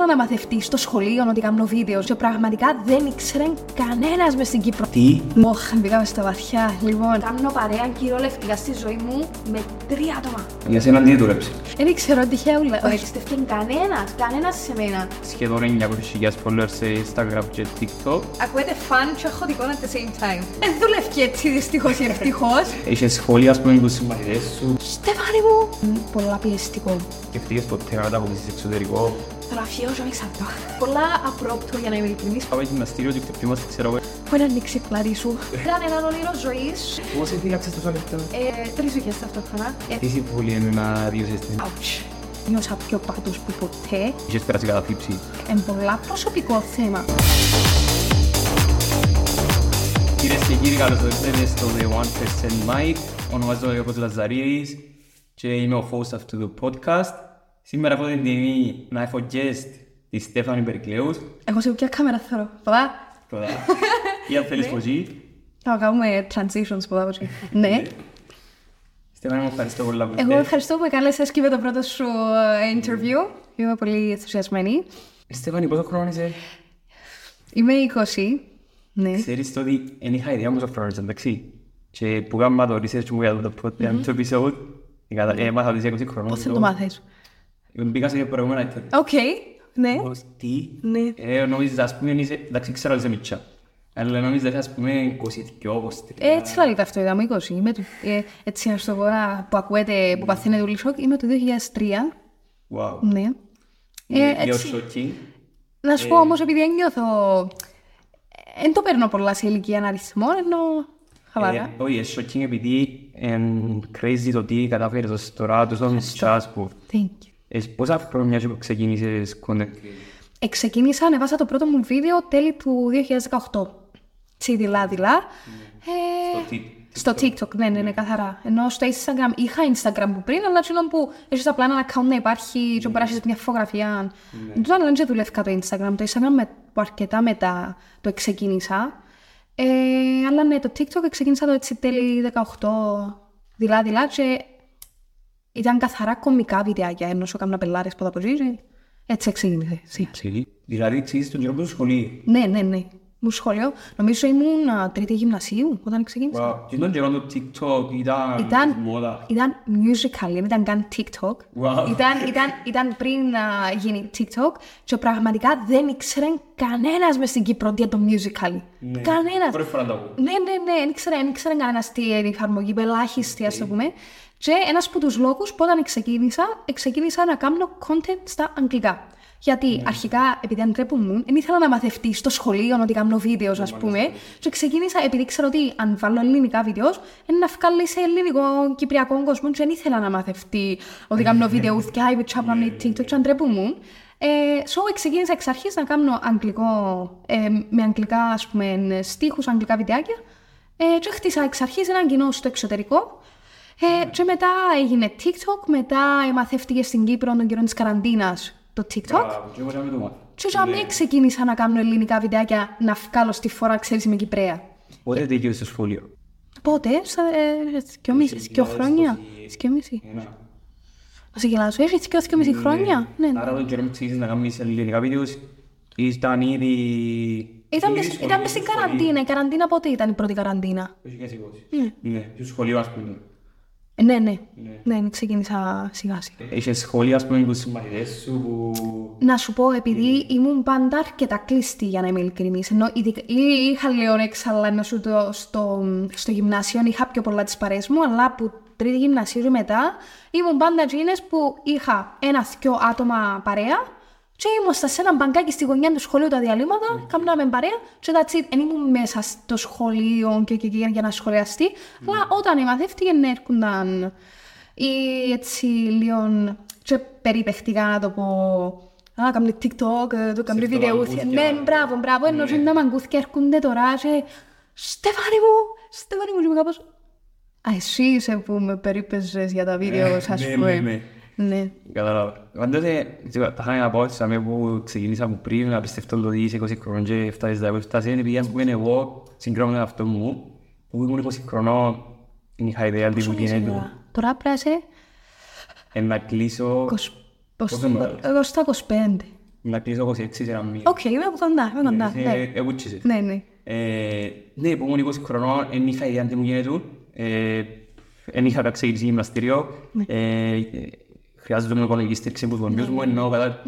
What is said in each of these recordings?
ήθελα να μαθευτείς στο σχολείο ότι κάνω βίντεο και πραγματικά δεν ήξερε κανένας μες στην Κύπρο. Τι; Μοχ, μπήκαμε στα βαθιά. Λοιπόν, κάνω παρέα κυριολεκτικά στη ζωή μου με τρία άτομα. Για σένα τι δούλεψε; Δεν ήξερα τυχαία Όχι, στεφτεί κανένας, κανένας σε μένα. Σχεδόν 900.000 followers σε Instagram και TikTok. Ακούετε φαν και αχωτικό at the same time. Δεν δουλεύει έτσι δυστυχώς ή ευτυχώς. Είχες σχόλια, ας πούμε, με τους συμμαθητές σου; Στεφάνι μου! Πολλά πιεστικό. Σκεφτείες ποτέ να μετακομίσεις εξωτερικό; Τώρα αφιέρωσα έξω αυτό. Πολλά απρόπτω για να είμαι ειλικρινής. Πάμε γυμναστήριο και χτυπήμαστε, ξέρω εγώ. Που είναι ανοίξει πλάτη σου; Ήταν έναν όνειρο ζωής. Πώς έφυγαξες τόσο λεπτό; Ε, τρεις ζωικές ταυτόχρονα. Ε, Τι συμβουλή είναι να διώσεις την. ouch. Νιώσα πιο πάτος που ποτέ. Είχες περάσει καταθλίψη. Είναι πολλά προσωπικό θέμα. Κυρίες και κύριοι, καλώς ήρθατε στο The 1% Mic. Ονομάζομαι Γιώργος Λαζαρίδης και είμαι ο host αυτού του podcast. Σήμερα έχω την τιμή να έχω guest τη Στέφανη Περικλέους. Εγώ σε ποια κάμερα θέλω. Πολλά. Τώρα, ή αν θέλεις πω εκεί. Θα κάνουμε transitions πολλά από εκεί. Ναι. Στέφανη, μου ευχαριστώ πολύ που Εγώ ήρθες. ευχαριστώ που με κάλεσες και με το πρώτο σου ε, interview. Είμαι πολύ ενθουσιασμένη. Στέφανη, πόσο χρόνο είσαι; Είμαι 20. Ναι. Ξέρεις το ότι δεν είχα ιδέα πόσο χρόνο είσαι, εντάξει. Και που κάνουμε το research μου για το podcast, το episode, εκα- έμαθα ότι είσαι 20 χρονών. Πώς θα το μάθεις; Μπήκα σε προηγούμενα interview. Οκ. Ναι. Πώς, τι. Ναι. Ε, νόμιζα, ας πούμε, είσαι, εντάξει, ξέρω ότι είσαι μιτσιά. Αλλά νόμιζα, ας πούμε, 22, 23. Έτσι λαλείται αυτό, είδαμε 20. Είμαι του, ε, έτσι να σου το πω να- που ακούετε, που παθαίνετε όλοι σοκ. Είμαι το 2003. Wow. Ναι. Ε, Είναι έτσι. λίγο shocking. Να σου πω όμως, επειδή ένιωθω... Δεν το παίρνω πολλά σε ηλικία αριθμό, ενώ χαλαρά. Ε, Όχι, είναι shocking επειδή είναι crazy το τι κατάφερες ως τώρα, τόσο μητσάς που... Thank you. Ε, Πόσα χρόνια και που ξεκίνησες content creator? Εξεκίνησα, ανεβάσα το πρώτο μου βίντεο τέλη του 2018. Τσι δειλά-δειλά. Ε, Στο τι- στο TikTok, ναι, ναι, ναι, καθαρά. Ενώ στο Instagram, είχα Instagram που πριν, αλλά τσινό που έχεις απλά έναν account να υπάρχει και μπορεί να έχεις μια φωτογραφία. Ναι. Τώρα δεν δουλεύκα το Instagram. Το Instagram με, που αρκετά μετά το εξεκίνησα. Ε, αλλά ναι, το TikTok ξεκίνησα το έτσι τέλη 18, δειλά-δειλά και ήταν καθαρά κομικά βιντεάκια, ενώ σου έκανα πελάρες που τα αποζήσει. Έτσι ξεκίνησε. σι. Ξέρει. Δηλαδή, ξέρεις τον καιρό που στο σχολείο. Ναι, ναι, ναι. Μου σχολείο. Νομίζω ήμουν α, τρίτη γυμνασίου όταν ξεκίνησα. Wow. Και τον καιρό το TikTok ήταν Ήταν, μόδα. ήταν musical, δεν ήταν καν TikTok. Wow. Ήταν, ήταν, ήταν πριν α, γίνει TikTok και πραγματικά δεν ήξερε κανένας μες στην Κύπρο τι είναι το musical. Ναι. Κανένας. Πρώτη φορά να το ακούω. Ναι, ναι, ναι, δεν ήξερε, δεν ήξερε κανένας τι είναι η εφαρμογή, ελάχιστη ας το πούμε. Και ένας από τους λόγους που όταν ξεκίνησα, ξεκίνησα να κάνω content στα αγγλικά. Γιατί αρχικά, επειδή αντρέπουν δεν ήθελα να μαθευτεί στο σχολείο ότι κάνω βίντεο, ας πούμε. Και ξεκίνησα, επειδή ξέρω ότι αν βάλω ελληνικά βίντεο, είναι να βγάλει σε ελληνικό κυπριακό κόσμο. Και δεν ήθελα να μαθευτεί ότι κάνω βίντεο ουθιά ή πιτσάπλα ή TikTok, και αντρέπουν ε, so, ξεκίνησα εξ αρχής να κάνω αγγλικό, ε, με αγγλικά, ας πούμε, στίχους, αγγλικά βιντεάκια. Ε, και χτίσα εξ αρχής έναν κοινό στο εξωτερικό. Ε, και μετά έγινε TikTok, μετά μαθεύτηκε στην Κύπρο τον καιρό της καραντίνας το TikTok. Μπράβο, και εγώ να μην το μάθω. Και για μένα ξεκίνησα να κάνω ελληνικά βιντεάκια να βγάλω στη φορά, ξέρεις, είμαι Κυπρέα. Πότε τελείωσες το σχολείο; Πότε, στα ε, δυο μισή, δυο χρόνια, δυο μισή. Ένα. Να σε γελάσω, έχεις δυο δυο μισή χρόνια. Ναι, ναι. Άρα τον καιρό που ξεκίνησες να κάνεις ελληνικά βίντεος, ήταν ήδη... Ήταν, Ήδη μες- σχολείο, ήταν μες στην σχολείο. καραντίνα. Η καραντίνα πότε ήταν η πρώτη καραντίνα; Το 2020. Ναι, στο σχολείο ας πούμε. Ε, ναι, ναι. Ναι, ναι, ξεκίνησα σιγά σιγά. Είχες σχόλια ας πούμε με τους συμμαθητές σου που... Να σου πω, επειδή ήμουν πάντα αρκετά κλειστή για να είμαι ειλικρινής, ενώ ειδικά- ή- είχα λίγο έξαλα ενώ σου το, στο, στο γυμνάσιο είχα πιο πολλά τις παρέες μου, αλλά που τρίτη γυμνασίου και μετά ήμουν πάντα εκείνες που είχα ένα-δυο άτομα παρέα και ήμασταν σε ένα μπαγκάκι στη γωνιά του σχολείου τα διαλύματα, κάναμε παρέα και that's it. Εν ήμουν μέσα στο σχολείο και, και, και για να σχολιαστεί, αλλά όταν μαθεύτηκε να έρχονταν ή έτσι λίγο και περιπεχτικά να το πω Α, κάνει TikTok, ε, το κάνει Σε βίντεο. μαγκούθια. Ναι, μπράβο, μπράβο. Ενώ και τα μαγκούθια έρχονται τώρα και Στέφανη μου, Στέφανη μου, και είμαι κάπως... Α, εσύ είσαι που με περίπεζες για τα βίντεο, ας ναι, πούμε. Ναι, ναι. Ναι. Κατάλαβα. Πάντοτε, ξέρω, τα είχα να πω σε αμέ που ξεκίνησα από πριν, να πιστευτώ το ότι είσαι 20 χρονών και φτάσεις εδώ που φτάσεις, είναι επειδή ας πούμε εγώ συγκρίνω με αυτό μου, που ήμουν 20 χρονών, δεν είχα ιδέα τι που γίνεται. Τώρα, τώρα πρέπει να είσαι Ε, να κλείσω... 20 Πόσο μεγάλος; εγώ στα 25. Να κλείσω 26 σε ένα μήνα. Οκ, είμαι από κοντά, είμαι κοντά. Ε, Ναι, Εγώ τσίσε. ναι. ναι. Ε, Ναι, που ήμουν 20 χρονών, δεν είχα ιδέα τι μου γίνεται. Ε, Δεν είχα ξεκινήσει γυμναστήριο. Ναι. Ε, ε, Χρειάζομαι οικονομική στήριξη από τους γονιούς μου, ενώ κατά...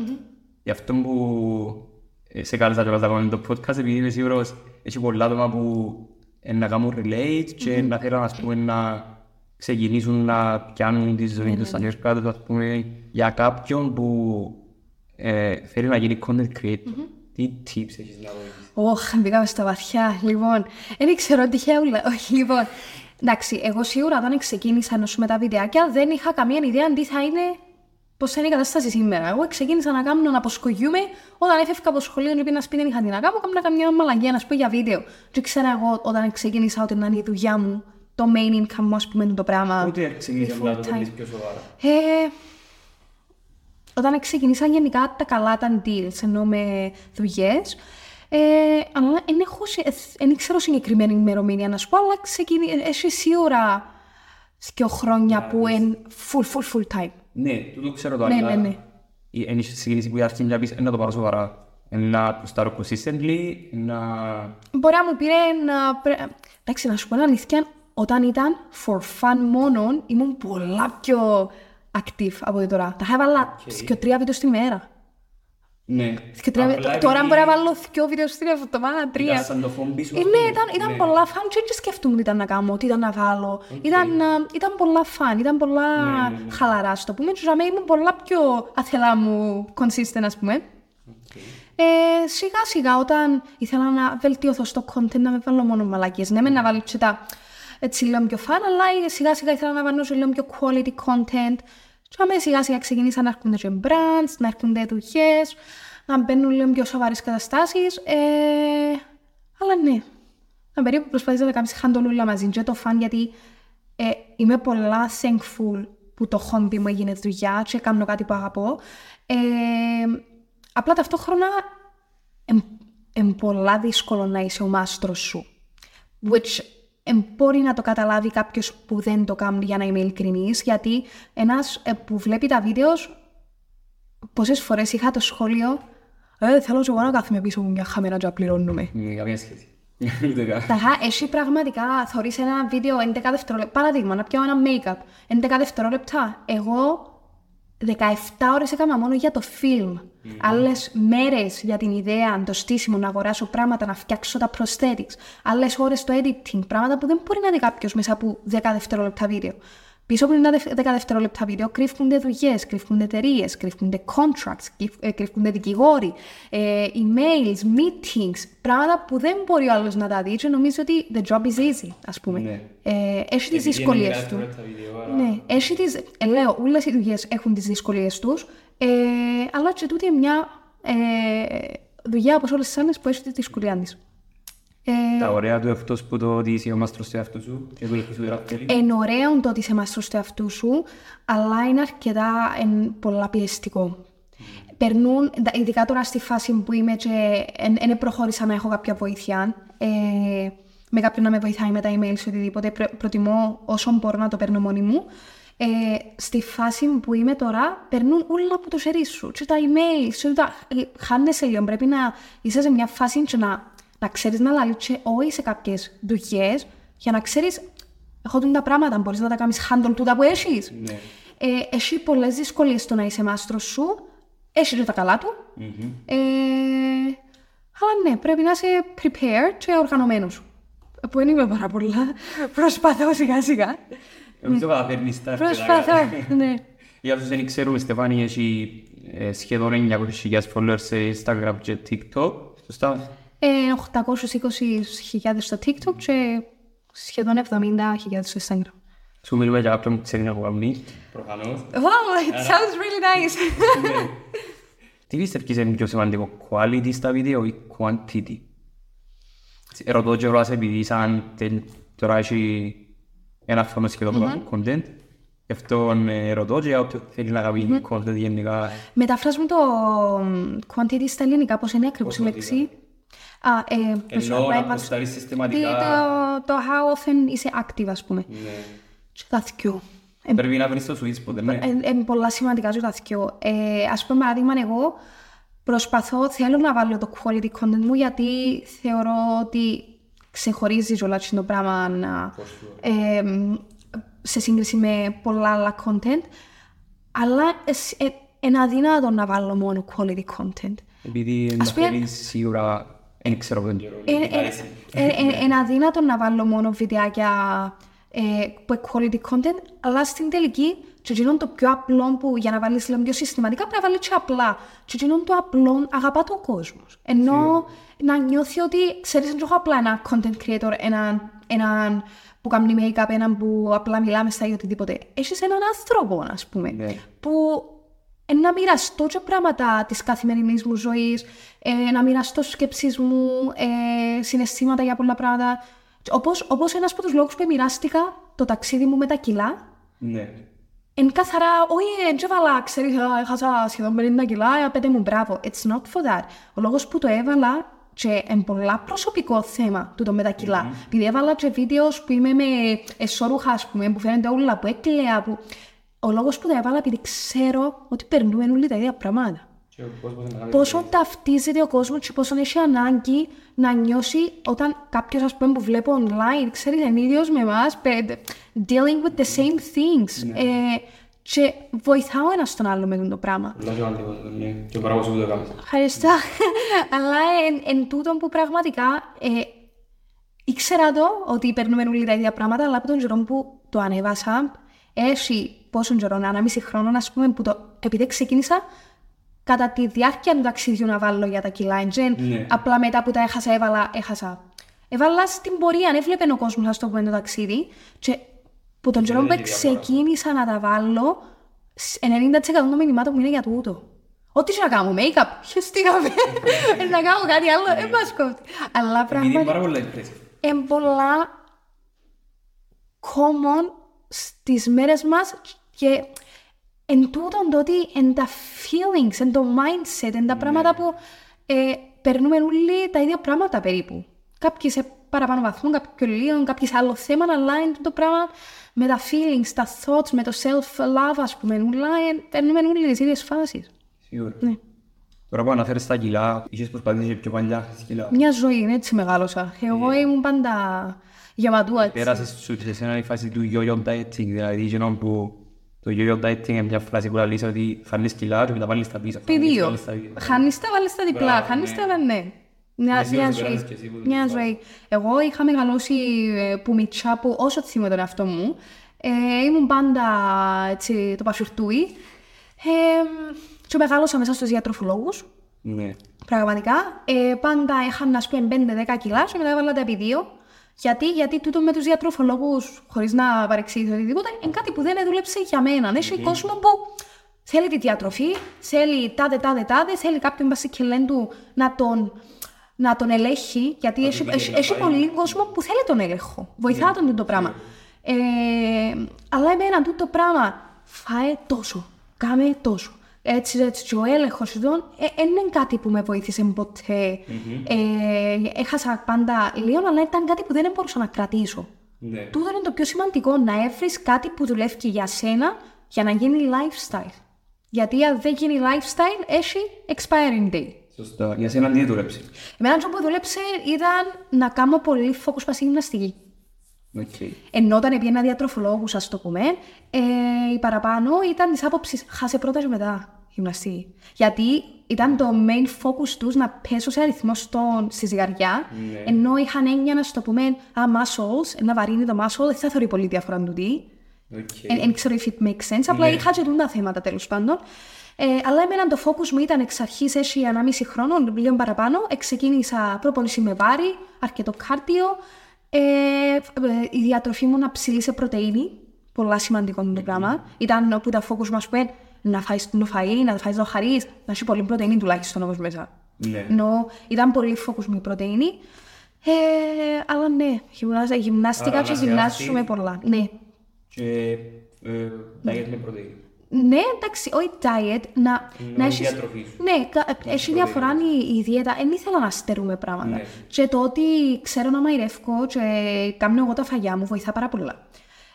Γι' αυτό που ε, σε κάλεσα κιόλας να κάνουμε το podcast, επειδή είμαι σίγουρος έχει πολλά άτομα που ε, να κάνουν relate και να θέλουν ας πούμε, να ξεκινήσουν να πιάνουν τη ζωή τους στα σιέρκα τους, ας πούμε, για κάποιον που ε, θέλει να γίνει content creator. Τι tips έχεις να δώσεις; Όχ, μπήκαμε στα βαθιά. Λοιπόν, δεν ξέρω τυχαία ούλα. Όχι, λοιπόν. Εντάξει, εγώ σίγουρα όταν ξεκίνησα να σου με τα βιντεάκια δεν είχα καμία ιδέα τι θα είναι, πώς θα είναι η κατάσταση σήμερα. Εγώ ξεκίνησα να κάνω να αποσκογιούμαι όταν έφευγα από το σχολείο και πήγα σπίτι, δεν είχα τι να κάνω, έκανα καμιά μαλαγία να σου πω για βίντεο. Δεν ήξερα εγώ όταν ξεκίνησα ότι να είναι η δουλειά μου, το main income μου, ας πούμε, είναι το πράγμα. Πότε ξεκίνησες να το full time. παίρνεις πιο σοβαρά; Ε, όταν ξεκινήσαν γενικά τα καλά τα deals, ενώ με δουλειές. Ε, αλλά δεν έχω, σε- ε, δεν ξέρω συγκεκριμένη ημερομηνία να σου πω, αλλά ξεκινήσει, έχει σίγουρα δύο χρόνια που είναι full, full, full time. Ναι, τούτο ξέρω το Ναι, αλλά ναι, ναι. η- εν είσαι ξεκινήσει που η αρχή να πεις «Ε, να το πάρω σοβαρά. Ε, Να το στάρω consistently, να... Μπορεί να μου πήρε να... πρέ- Εντάξει, να σου πω την αλήθεια, όταν ήταν for fun μόνο, ήμουν πολλά πιο active από ότι τώρα. Τα είχα βάλα και τρία βίντεο στη μέρα. Ναι. Και τρία- Απλά Τώρα επειδή μπορεί να βάλω δύο βίντεο στην εβδομάδα, ήταν τρία. σαν το φόντ πίσω, Ε, ας ναι, πούμε. ήταν, ήταν Ναι. πολλά φαν και δεν σκεφτούμουν τι ήταν να κάνω, τι ήταν να βάλω. Ήταν, α, ήταν πολλά φαν, ήταν πολλά Ναι, ναι, ναι. χαλαρά, στο πούμε. Και για μένα ήμουν πολλά πιο αθελά μου consistent, ας πούμε. Ε, σιγά σιγά όταν ήθελα να βελτιωθώ στο content να με βάλω μόνο μαλακίες. Ναι, με να βάλω και τα έτσι λίγο πιο φαν, αλλά σιγά σιγά ήθελα να βάλω και λίγο πιο quality content. Και αμέ σιγά σιγά ξεκινήσαν να έρχονται και brands, να έρχονται δουλειές, να μπαίνουν λίγο πιο σοβαρές καταστάσεις. Ε, αλλά ναι, να περίπου προσπαθείς να κάνεις χαντολούλα μαζί και το φαν γιατί ε, είμαι πολλά thankful που το χόμπι μου έγινε δουλειά και κάνω κάτι που αγαπώ. Ε, απλά ταυτόχρονα είναι πολλά δύσκολο να είσαι ο μάστρος σου. Which ε, μπορεί να το καταλάβει κάποιος που δεν το κάνει για να είμαι ειλικρινής, γιατί ένας ε, που βλέπει τα βίντεος, πόσες φορές είχα το σχόλιο «Ε, θέλω και εγώ να κάθομαι πίσω μου μια χαμένα και να πληρώνουμε». Ναι, καμία σχέση. Ούτε καν. Τα είχα, εσύ πραγματικά θωρείς ένα βίντεο 11 δευτερόλεπτα. Παραδείγμα, να πιάω ένα make-up. 11 δευτερόλεπτα. Εγώ 17 ώρες έκανα μόνο για το φιλμ. Άλλες μέρες για την ιδέα, το στήσιμο, να αγοράσω πράγματα, να φτιάξω τα prosthetics. Άλλες ώρες το editing. Πράγματα που δεν μπορεί να δει κάποιος μέσα από 10 δευτερόλεπτα βίντεο. Πίσω από ένα δευ- 10 δευτερόλεπτα βίντεο κρύφονται δουλειές, κρύφονται εταιρείες, κρύφονται contracts, κρύφ- ε, κρύφονται δικηγόροι, ε, emails, meetings, πράγματα που δεν μπορεί ο άλλος να τα δει και νομίζει ότι the job is easy, ας πούμε. Ναι. Ε, έχει τις Επειδή είναι δυσκολίες μικρά του. τα βίντεο, άρα- Ναι, έχει τις, ε, λέω, όλες οι δουλειές έχουν τις δυσκολίες τους, ε, αλλά και τούτη είναι μια ε, δουλειά όπως όλες τις άλλες που έχει τη δυσκολία της. Ε, Τα ωραία του εαυτός που το ότι είσαι ο μάστρος του εαυτού σου και του ελπίζεις ότι θέλει. είναι ωραίο το ότι είσαι μάστρος του εαυτού σου, αλλά είναι αρκετά εν, πολλά πιεστικό. Περνούν, ντα- ειδικά τώρα στη φάση που είμαι και δεν προχώρησα να έχω κάποια βοήθεια, ε, με κάποιον να με βοηθάει με τα emails ή οτιδήποτε, προ- προτιμώ όσο μπορώ να το παίρνω μόνη μου. Ε, στη φάση που είμαι τώρα, περνούν όλα από το χέρι σου. Και τα emails, και τα... ε, χάνεσαι λίγο. Πρέπει να είσαι σε μια φάση και να, να ξέρεις να λαλείς και όχι σε κάποιες δουλειές, για να ξέρεις Έχω τούτα τα πράγματα, μπορείς να τα κάνεις handle τούτα που έχεις. Ναι. Ε, έχει πολλές δυσκολίες στο να είσαι μάστρος σου. Έχεις και τα καλά του. Ε, αλλά ναι, πρέπει να είσαι prepared και οργανωμένος. Που δεν είμαι πάρα πολλά. Προσπαθώ σιγά σιγά. Νομίζω καταφέρνεις τα αρκετά Προσπαθώ, καλά. ναι. Για όσους δεν ξέρουν, η Στεφάνη έχει ε, σχεδόν 900.000 followers σε Instagram και TikTok. Σωστά; Ε, 820.000 στο TikTok και σχεδόν 70.000 στο Instagram. Σου μιλούμε για κάποιον που ξέρει να κοκαμνεί. Προφανώς. Wow, it sounds really nice. Τι πιστεύεις είναι πιο σημαντικό, quality στα βίντεο ή quantity; Ρωτώ και όλας επειδή σαν τε- τώρα έχει ένα χρόνο σχεδόν που κάνω content. Γι' αυτό ε, ρωτώ και για όποιον θέλεις να κάνει content γενικά. Μεταφράζουμε το μ, quantity στα ελληνικά, πώς είναι ακριβώς η λέξη. Α, ε, Ενώ απλά να έβαλα- αποστάρεις Τι, συστηματικά. το, το how often είσαι active, ας πούμε. Ναι. Και τα δυο. Πρέπει να βρεις το sweet spot, ναι. Είναι πολλά σημαντικά και τα δυο. Ε, ας πούμε, παράδειγμα, εγώ προσπαθώ, θέλω να βάλω το quality content μου γιατί θεωρώ ότι ξεχωρίζει όλα το πράγμα να, ε, σε σύγκριση με πολλά άλλα content. Αλλά είναι αδύνατο να βάλω μόνο quality content. Επειδή να θέλεις σίγουρα, δεν ξέρω πότε Είναι αδύνατο να βάλω μόνο βιντεάκια ε, που quality content, αλλά στην τελική και εκείνον το πιο απλό που για να βάλεις λίγο πιο συστηματικά πρέπει να βάλεις και απλά. Και εκείνον το απλό αγαπά τον κόσμο. Ενώ να νιώθει ότι ξέρεις δεν έχω απλά ένα content creator, έναν, έναν που κάνει make-up, έναν που απλά μιλάμε στα ή οτιδήποτε. Έχεις έναν άνθρωπο, ας πούμε, Ναι. που ε, να μοιραστώ και πράγματα της καθημερινής μου ζωής, ε, να μοιραστώ σκέψεις μου, ε, συναισθήματα για πολλά πράγματα. Όπως, όπως ένας από τους λόγους που μοιράστηκα το ταξίδι μου με τα κιλά, Ναι. Εν καθαρά, όχι, δεν έβαλα, ξέρεις, α, έχασα σχεδόν 50 κιλά, α, πέτε μου μπράβο. It's not for that. Ο λόγος που το έβαλα και εν πολλά προσωπικό θέμα του το με τα κιλά. Επειδή έβαλα και βίντεος που είμαι με εσώρουχα, ας πούμε, που φαίνεται όλα, που έκλαια, που... Ο λόγος που το έβαλα επειδή ξέρω ότι περνούμε όλοι τα ίδια πράγματα. Και ο κόσμος είναι μεγάλος. Πόσο ταυτίζεται ο κόσμος και πόσο έχει ανάγκη να νιώσει όταν κάποιος, ας πούμε, που βλέπω online, ξέρει, είναι ίδιος με εμάς, dealing with the same things. Ε, και βοηθάω ένας τον άλλο με αυτό το πράγμα. Πολλά σημαντικό, ναι. Και ο παράγος που το κάνεις. Ευχαριστώ. Αλλά εν, εν τούτον που πραγματικά ε, ήξερα το ότι περνούμε όλοι τα ίδια πράγματα, αλλά από τον καιρό που το ανέβασα, έχει πόσο καιρό, ένα μισή χρόνο, α πούμε, που το, επειδή ξεκίνησα κατά τη διάρκεια του ταξιδιού να βάλω για τα κιλά εντζεν, Ναι. απλά μετά που τα έχασα, έβαλα, έχασα. Έβαλα στην πορεία, αν έβλεπε ο κόσμος, ας το πούμε, το ταξίδι, και που τον καιρό που είναι διαφορά. ξεκίνησα να τα βάλω, σ- 90% των μηνυμάτων μου είναι για τούτο. Ό,τι και να κάνω, make-up, χεστήκαμε, να κάνω κάτι άλλο, δεν μας κόβει. Αλλά Επειδή είναι πράγματι, πάρα πολλά impressive. είναι πολλά common στις μέρες μας και εν τούτον το ότι εν τα feelings, εν το mindset, εν τα πράγματα που ε, περνούμε όλοι τα ίδια πράγματα περίπου. Κάποιοι σε παραπάνω βαθμό, κάποιοι πιο λίγο, κάποιοι σε άλλο θέμα, αλλά είναι το πράγμα με τα feelings, τα thoughts, με το self-love, ας πούμε, όλα, ε, περνούμε όλοι τις ίδιες φάσεις. Σίγουρα. Ναι. Τώρα που αναφέρεις τα κιλά, είχες προσπαθήσει και πιο παλιά χωρίς κιλά. Μια ζωή, είναι έτσι μεγάλωσα. Εγώ ήμουν πάντα γεματούα έτσι. Πέρασες σου σε εσένα η φάση του yo-yo dieting, δηλαδή εκείνο που το yo-yo dieting είναι μια φράση που λέει ότι φανείς κιλά και μετά βάλεις τα πίσω. Φανείς, Πηδίο. βάλεις τα πίσω. Χάνεις τα, βάλεις τα διπλά. Μπράβο, Χάνεις ναι. τα, αλλά ναι. Μια, Είμαι μια σίγουρος ότι ζωή. περάσεις και εσύ που το Μια διπλά. ζωή. Εγώ είχα μεγαλώσει ε, που μητσά που όσο θυμώ τον εαυτό μου. Ε, ήμουν πάντα έτσι, το πασουρτούι. Ε, και μεγάλωσα μέσα στους διατροφολόγους. Ναι. Πραγματικά. Ε, πάντα είχαν, ας πούμε, 5-10 κιλά και μετά έβαλα τα επί δύο. Γιατί, γιατί τούτο με τους διατροφολόγους, χωρίς να παρεξηγήσω οτιδήποτε, είναι κάτι που δεν δούλεψε για μένα. Έχει κόσμο που θέλει τη διατροφή, θέλει τάδε, τάδε, τάδε, θέλει κάποιον βασικελέν του να τον, να τον ελέγχει, γιατί έχει, πήγαινε έχει, να έχει πάει. πολύ κόσμο που θέλει τον έλεγχο. Βοηθά τον το πράγμα. Ε, αλλά εμένα τούτο πράγμα, φάε τόσο, κάμε τόσο. Έτσι, έτσι, και ο έλεγχος εδώ δεν είναι κάτι που με βοήθησε ποτέ. Ε, έχασα πάντα λίγο, αλλά ήταν κάτι που δεν μπορούσα να κρατήσω. Ναι. Τούτο είναι το πιο σημαντικό, να έβρεις κάτι που δουλεύει και για σένα για να γίνει lifestyle. Γιατί αν δεν γίνει lifestyle, έχει expiring date. Σωστά. Για σένα τι δούλεψε. Εμένα αυτό που δούλεψε ήταν να κάνω πολύ focus πας τη γυμναστική. Οκ. Ενώ όταν πήγαινα διατροφολόγου, α το πούμε, ε, η παραπάνω ήταν της άποψης χάσε πρώτα και μετά γυμναστή. Γιατί ήταν το main focus τους να πέσω σε αριθμό στον, στη ζυγαριά, Ναι. ενώ είχαν έννοια ας το πούμε α, muscles, να βαρύνει το muscle, δεν θα θεωρεί πολύ διαφορά του τι. Οκ. Δεν ξέρω if it makes sense, απλά Ναι. είχα και τα θέματα τέλος πάντων. Ε, αλλά εμένα το focus μου ήταν εξ αρχής έχει ενάμιση χρόνο, λίγο παραπάνω. Εξεκίνησα προπόνηση με βάρη, αρκετό cardio. Ε, ε, η διατροφή μου να ψηλεί σε πρωτενη. Πολλά σημαντικό είναι το πράγμα. Ήταν όπου τα focus μας πούμε να φάεις το φαΐ, να φάεις το χαρίς, να έχει πολύ πρωτενη τουλάχιστον όμως μέσα. Ναι. Ενώ ήταν πολύ focus με πρωτενη. Ε, αλλά ναι, γυμνάστα, γυμνάστηκα Άρα και να γυμνάσουμε πολλά. Ναι. Και ε, diet με πρωτεΐνη; Ναι, εντάξει, όχι diet, να, να η έχεις... διατροφή σου. Ναι, κα- έχεις διαφορά η, η δίαιτα. Δεν ήθελα να στερούμε πράγματα. Ναι. Και το ότι ξέρω να μαϊρεύω και κάνω εγώ τα φαγιά μου βοηθά πάρα πολλά.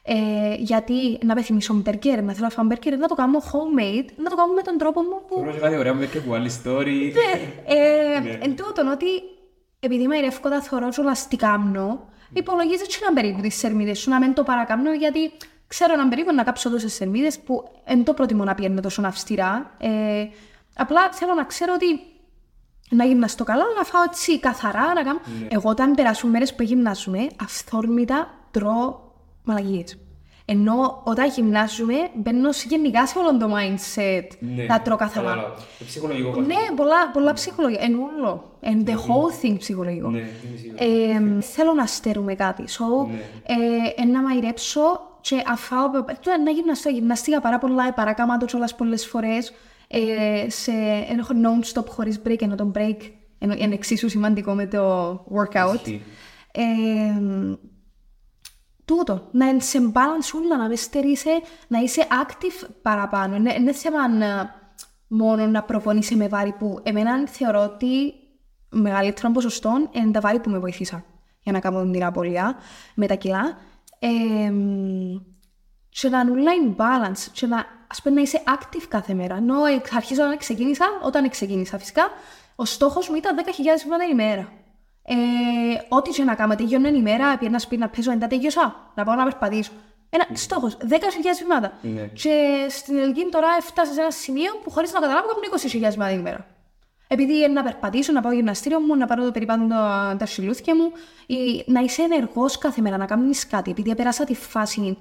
Ε, γιατί να πεθυμίσω μπέργκερ, να θέλω να φάω μπέργκερ, να το κάνω homemade, να το κάνω με τον τρόπο μου που... Τώρα σε κάτι ωραία με και που άλλη story. Ε, εν τούτον ότι επειδή μαϊρεύω τα θωρώ και όλα τι κάνω, υπολογίζεις και να περίπου τις σερμίδες σου, να μην το παρακάμνω, γιατί ξέρω να περίπου να κάψω τόσες σερμίδες που δεν το προτιμώ να πιένω τόσο αυστηρά. Ε, απλά θέλω να ξέρω ότι να γυμναστώ καλά, να φάω έτσι καθαρά, να κάνω... Εγώ όταν περάσουν μέρες που γυμνάζουμε, αυθόρμητα τρώω μαλαγίες. Ενώ όταν γυμνάζουμε, μπαίνω σε γενικά σε όλο το mindset να τρώω καθαρά. Κατάλαβα. Το ψυχολογικό κομμάτι. Ναι, πολλά, πολλά ψυχολογία. Εν όλο. Εν the whole thing ψυχολογικό. Ναι, είμαι σίγουρος. Ε, θέλω να στερούμε κάτι. So, Ναι. ε, ε, να μαϊρέψω και αφάω... Τώρα να γυμναστώ. Γυμναστήκα πάρα πολλά, παράκαμα το κιόλας πολλές φορές. Ε, σε, έχω non-stop χωρίς break, ενώ το break ενώ είναι εξίσου σημαντικό με το workout. Ισχύει. Ε, τούτο, να είναι σε balance όλα, να μες στερείσαι, να είσαι active παραπάνω. Είναι, είναι θέμα ε, μόνο να προπονείσαι με βάρη που εμένα θεωρώ ότι μεγαλύτερο ποσοστό είναι τα βάρη που με βοηθήσαν για να κάνω την απολία με τα κιλά. Ε, και να είναι όλα in balance και να, ας πούμε, να είσαι active κάθε μέρα. Ενώ εξ αρχής όταν ξεκίνησα, όταν ξεκίνησα φυσικά, ο στόχος μου ήταν 10.000 βήματα την ημέρα. Ε, ό,τι και να κάνω, τελειώνω την ημέρα, πήγαινα σπίτι να παίζω, μετά τελειώσα, να πάω να περπατήσω. Ένα στόχος, 10.000 βήματα. Ναι. Και στην Ελγίνη τώρα έφτασα σε ένα σημείο που χωρίς να καταλάβω κάνω 20.000 βήματα την ημέρα. Επειδή είναι να περπατήσω, να πάω γυμναστήριο μου, να πάρω το περιπάτον τα, τα σιλούθια μου, ή να είσαι ενεργός κάθε μέρα, να κάνεις κάτι. Επειδή πέρασα τη φάση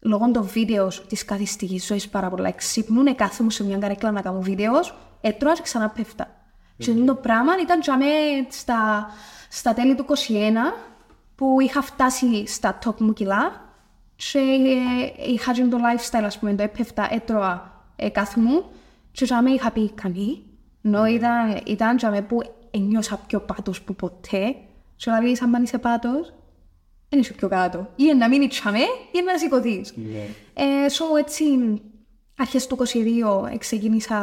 λόγω των βίντεος της καθιστική ζωής πάρα πολλά. Ξυπνούν, κάθομαι σε μια καρέκλα να κάνω βίντεος, έτρωα και ξανά πέφτα. Και το πράγμα ήταν για μέ στα, στα τέλη του 2021 που είχα φτάσει στα top μου κιλά και ε, είχα και το lifestyle, ας πούμε, το έπεφτα, έτρωα ε, κάθε μου και για μέ είχα πει κανεί, ενώ ήταν, ήταν για μέ που ένιωσα πιο πάτος που ποτέ και δηλαδή σαν πάνε είσαι πάτος, δεν είσαι πιο κάτω. Ή να μείνει τσαμέ ή να σηκωθείς. Ναι. Ε, so, έτσι, αρχές του 22 ξεκίνησα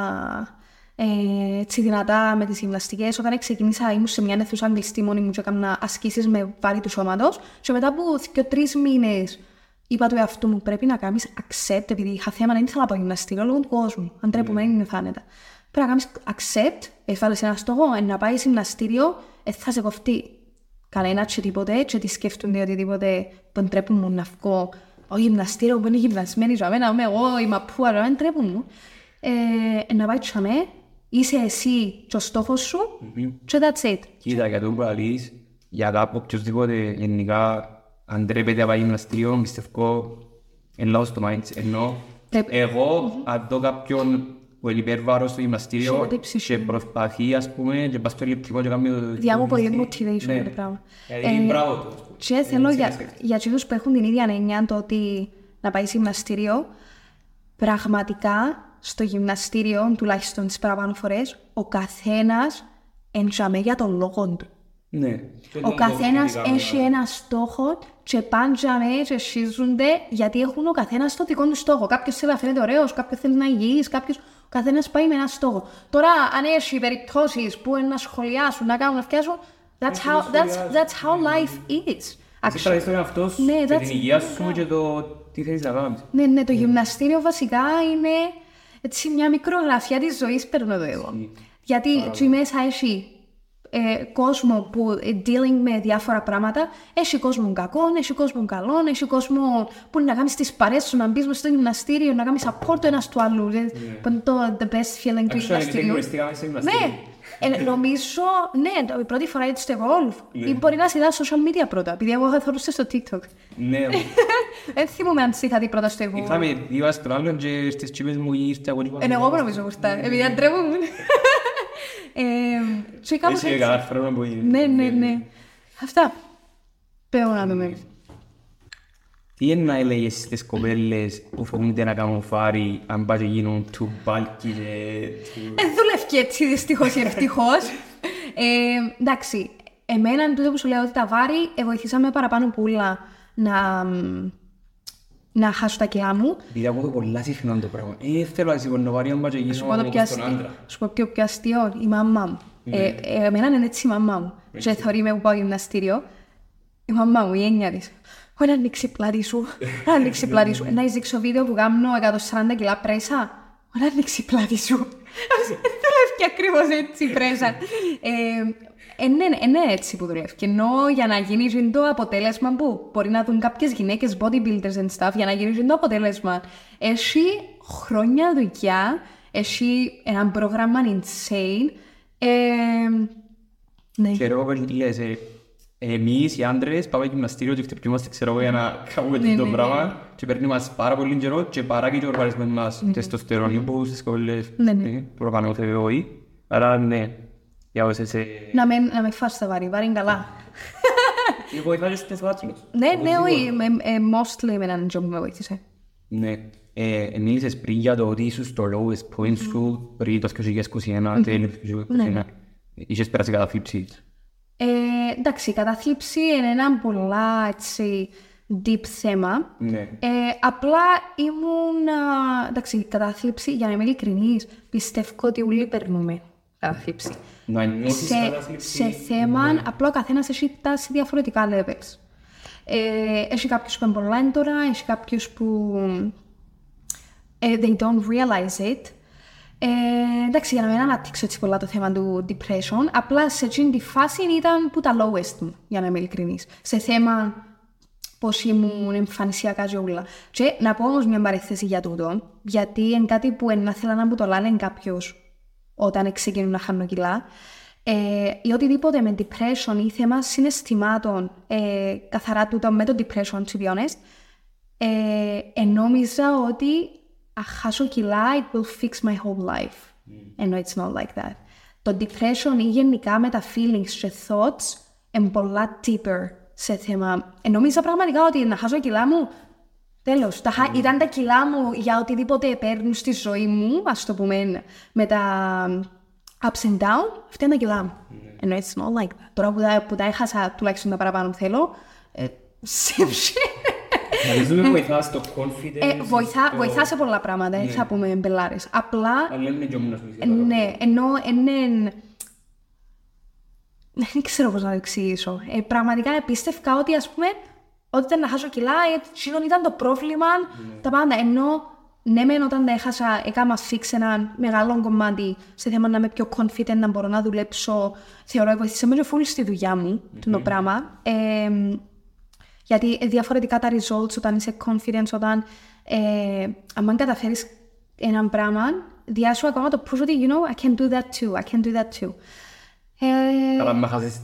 ε, έτσι δυνατά με τις γυμναστικές. Όταν ξεκίνησα ήμουν σε μια αίθουσα κλειστή μόνη μου και έκανα ασκήσεις με βάρη του σώματος. Και μετά από και τρεις μήνες είπα του εαυτού μου πρέπει να κάνεις accept, επειδή είχα θέμα να ήθελα να πάω γυμναστήριο λόγω του κόσμου. Αν τρέπουμε, είναι φάνετα. Πρέπει να κάνεις accept, έβαλες ένα στόχο, ε, να πάει γυμναστήριο, ε, θα σε κοφτεί κανένα και τίποτε και τι σκέφτονται οτιδήποτε που ντρέπουν μου να βγω ο γυμναστήριο που είναι γυμνασμένη για μένα, είμαι εγώ, η μαπούα, δεν ντρέπουν μου. Ε, να πάει τσαμέ, είσαι εσύ και ο στόχος σου και that's it. Κοίτα, για το που αλείς, για κάποιο οποιοσδήποτε γενικά αν τρέπεται να πάει γυμναστήριο, πιστεύω εν λάθος το mindset. Ενώ Πρέπει- εγώ, αν δω κάποιον που είναι υπερβάρος στο γυμναστήριο Σηκώται η ψυχή και προσπαθεί, ας πούμε, και πας στο ηλεκτρικό και κάνει το... Διά μου πολύ motivation Ναι. το πράγμα. Δηλαδή, Ε, μπράβο του. Και θέλω Έτσι για, είναι σκέφτεται. για εκείνους που έχουν την ίδια έννοια το ότι να πάει γυμναστήριο, πραγματικά στο γυμναστήριο, τουλάχιστον τις παραπάνω φορές, ο καθένας εντζαμέ για τον λόγο του. Ναι. Ο καθένας έχει ένα στόχο και πάντζαμε και σχίζονται γιατί έχουν ο καθένας το δικό του στόχο. Κάποιος θέλει να φαίνεται ωραίος, κάποιος θέλει να είναι υγιής, κάποιος... Ο καθένας πάει με ένα στόχο. Τώρα, αν έχει περιπτώσεις που είναι να σχολιάσουν, να κάνουν να φτιάσουν, that's how, that's, that's how life is. Εσύ Actually. κρατήσεις τον εαυτό σου Ναι, και that's- την υγεία σου και το τι θέλεις να κάνεις. Ναι, ναι, το γυμναστήριο βασικά είναι έτσι μια μικρογραφιά της ζωής παίρνω το εγώ. Γιατί εκεί μέσα έχει ε, κόσμο που ε, dealing με διάφορα πράγματα, έχει κόσμο κακό, έχει κόσμο καλό, έχει κόσμο που είναι να κάνεις τις παρέες σου, να μπεις μες στο γυμναστήριο, να κάνεις support το ένας του άλλου. ε, Που είναι το the best feeling του Actually, δεν γυμναστήριου. γνωριστήκαμε στο γυμναστήριο. Ναι, ε, νομίζω, ναι, το- η πρώτη φορά έτσι στο golf. Ή μπορεί να είδα social media πρώτα, επειδή εγώ θα θεωρούσα στο TikTok. Ναι, Δεν θυμούμαι αν είχα δει πρώτα στο εγώ. είχαμε δύο ας τον άλλον και στις τσίπες μου ήρθε εγώ και είπα, Είναι εγώ που νομίζω γουρτά, επειδή αντρέπομαι. Ε, και κάπως Εσύ έτσι. καλά φρόνο που είναι. Ναι, ναι, ναι. Αυτά. Πέω να δούμε. Τι είναι να έλεγες στις κοπέλες που φοβούνται να κάνουν φάρι αν πάει και γίνουν too bulky και... too- Δεν δουλεύει έτσι δυστυχώς ή ευτυχώς. Ε, εντάξει, εμένα τούτο που σου λέω ότι τα βάρη ε, βοηθήσαμε παραπάνω πουλά να, μ, να χάσω τα κιλά μου. Επειδή ακούω πολλά συχνά το πράγμα. Ε, θέλω να σηκώνω βάρη αν πάει και γίνω Σου πω το πιο όπως τον αστείο. άντρα. Σου πω πιο, πιο αστείο, η μαμά μου. Ε, ε, εμένα είναι έτσι η μαμά μου. Και θωρεί με που πάω γυμναστήριο. Η μαμά μου, η έννοια της. Όχι να ανοίξει πλάτη σου. Να ανοίξει πλάτη σου. Να δείξω βίντεο που κάνω 140 κιλά πρέσα. Όχι να ανοίξει πλάτη σου. Δουλεύει και ακριβώς έτσι η πρέσα. Ε, ναι, ναι, έτσι που δουλεύει. Και ενώ για να γίνει το αποτέλεσμα που μπορεί να δουν κάποιες γυναίκες bodybuilders and stuff, για να γίνει το αποτέλεσμα, έχει χρόνια δουλειά, έχει ένα πρόγραμμα insane. Ε, ναι. Και εγώ λες, ε, εμείς οι άντρες πάμε γυμναστήριο και χτυπιούμαστε ξέρω εγώ για να κάνουμε Ναι, το ναι, πράγμα και παίρνει μας πάρα πολύ καιρό και παράγει και ο οργανισμός μας τεστοστερόνι που στις σχολές Ναι, ναι. ε, που οργανώ όχι. Άρα ναι, για όσες... ε, Να μην, να μην φας τα βάρη, βάρη είναι καλά. Και βοηθάει στις βάτσινες. Ναι, ναι, όχι, με- ε, mostly με έναν job που με βοήθησε. Ναι. Ε, μίλησες πριν για το ότι ήσουν στο lowest point σου πριν το 2021, τέλος του 2021. Είχες περάσει καταθλίψεις. Ε, εντάξει, η κατάθλιψη είναι ένα πολλά έτσι, deep θέμα. Ναι. Ε, απλά ήμουν. α, εντάξει, η κατάθλιψη, για να είμαι ειλικρινής, πιστεύω ότι όλοι περνούμε κατάθλιψη. Να νιώθεις σε, κατάθλιψη. σε θέμα, απλά ο καθένας έχει τα σε διαφορετικά levels. Ε, έχει κάποιους που είναι πολλά έντονα, έχει κάποιους που ε, they don't realize it. Ε, εντάξει, για να μην αναπτύξω έτσι πολλά το θέμα του depression, απλά σε εκείνη τη φάση ήταν που τα lowest μου, για να είμαι ειλικρινής. Σε θέμα πώς ήμουν εμφανισιακά και όλα. Και να πω όμως μια παρέθεση για τούτο, γιατί είναι κάτι που να θέλω να μου το λένε κάποιος όταν ξεκινούν να χάνουν κιλά, ε, ή οτιδήποτε με depression ή θέμα συναισθημάτων, ε, καθαρά τούτο με το depression, to be honest, ε, ενόμιζα ότι αν χάσω κιλά, it will fix my whole life. Ενώ it's not like that. Το depression ή γενικά με τα feelings και thoughts είναι πολλά deeper σε θέμα. Ενόμιζα πραγματικά ότι να χάσω κιλά μου, τέλος, τα, χα- ήταν τα κιλά μου για οτιδήποτε παίρνουν στη ζωή μου, ας το πούμε, με τα ups and down, αυτά είναι τα κιλά μου. Ενώ it's not like that. Τώρα που τα, που τα έχασα τουλάχιστον τα παραπάνω που θέλω, ε, same shit. Νομίζω με βοηθάς στο confidence. Ε, βοηθά, στο- βοηθά σε πολλά πράγματα, δεν θα πούμε μπελάρες. Απλά, Αλλά είναι και όμως να σου ε, ναι, ενώ είναι... Δεν ξέρω πώς να το εξηγήσω. Ε, πραγματικά πίστευκα ότι, ας πούμε, ότι ήταν να χάσω κιλά, ε, εκείνον ήταν το πρόβλημα, τα πάντα. Ενώ, ναι, μεν όταν τα έχασα, έκανα fix ένα μεγάλο κομμάτι σε θέμα να είμαι πιο confident, να μπορώ να δουλέψω. Θεωρώ, βοήθησε με και full στη δουλειά μου, το πράγμα. Ε, γιατί ε, διαφορετικά τα results όταν είσαι confidence, όταν ε, αν καταφέρεις έναν πράγμα, διάσου ακόμα το push ότι, you know, I can do that too, I can do that too. Ε, Καλά, με χάσεις ε,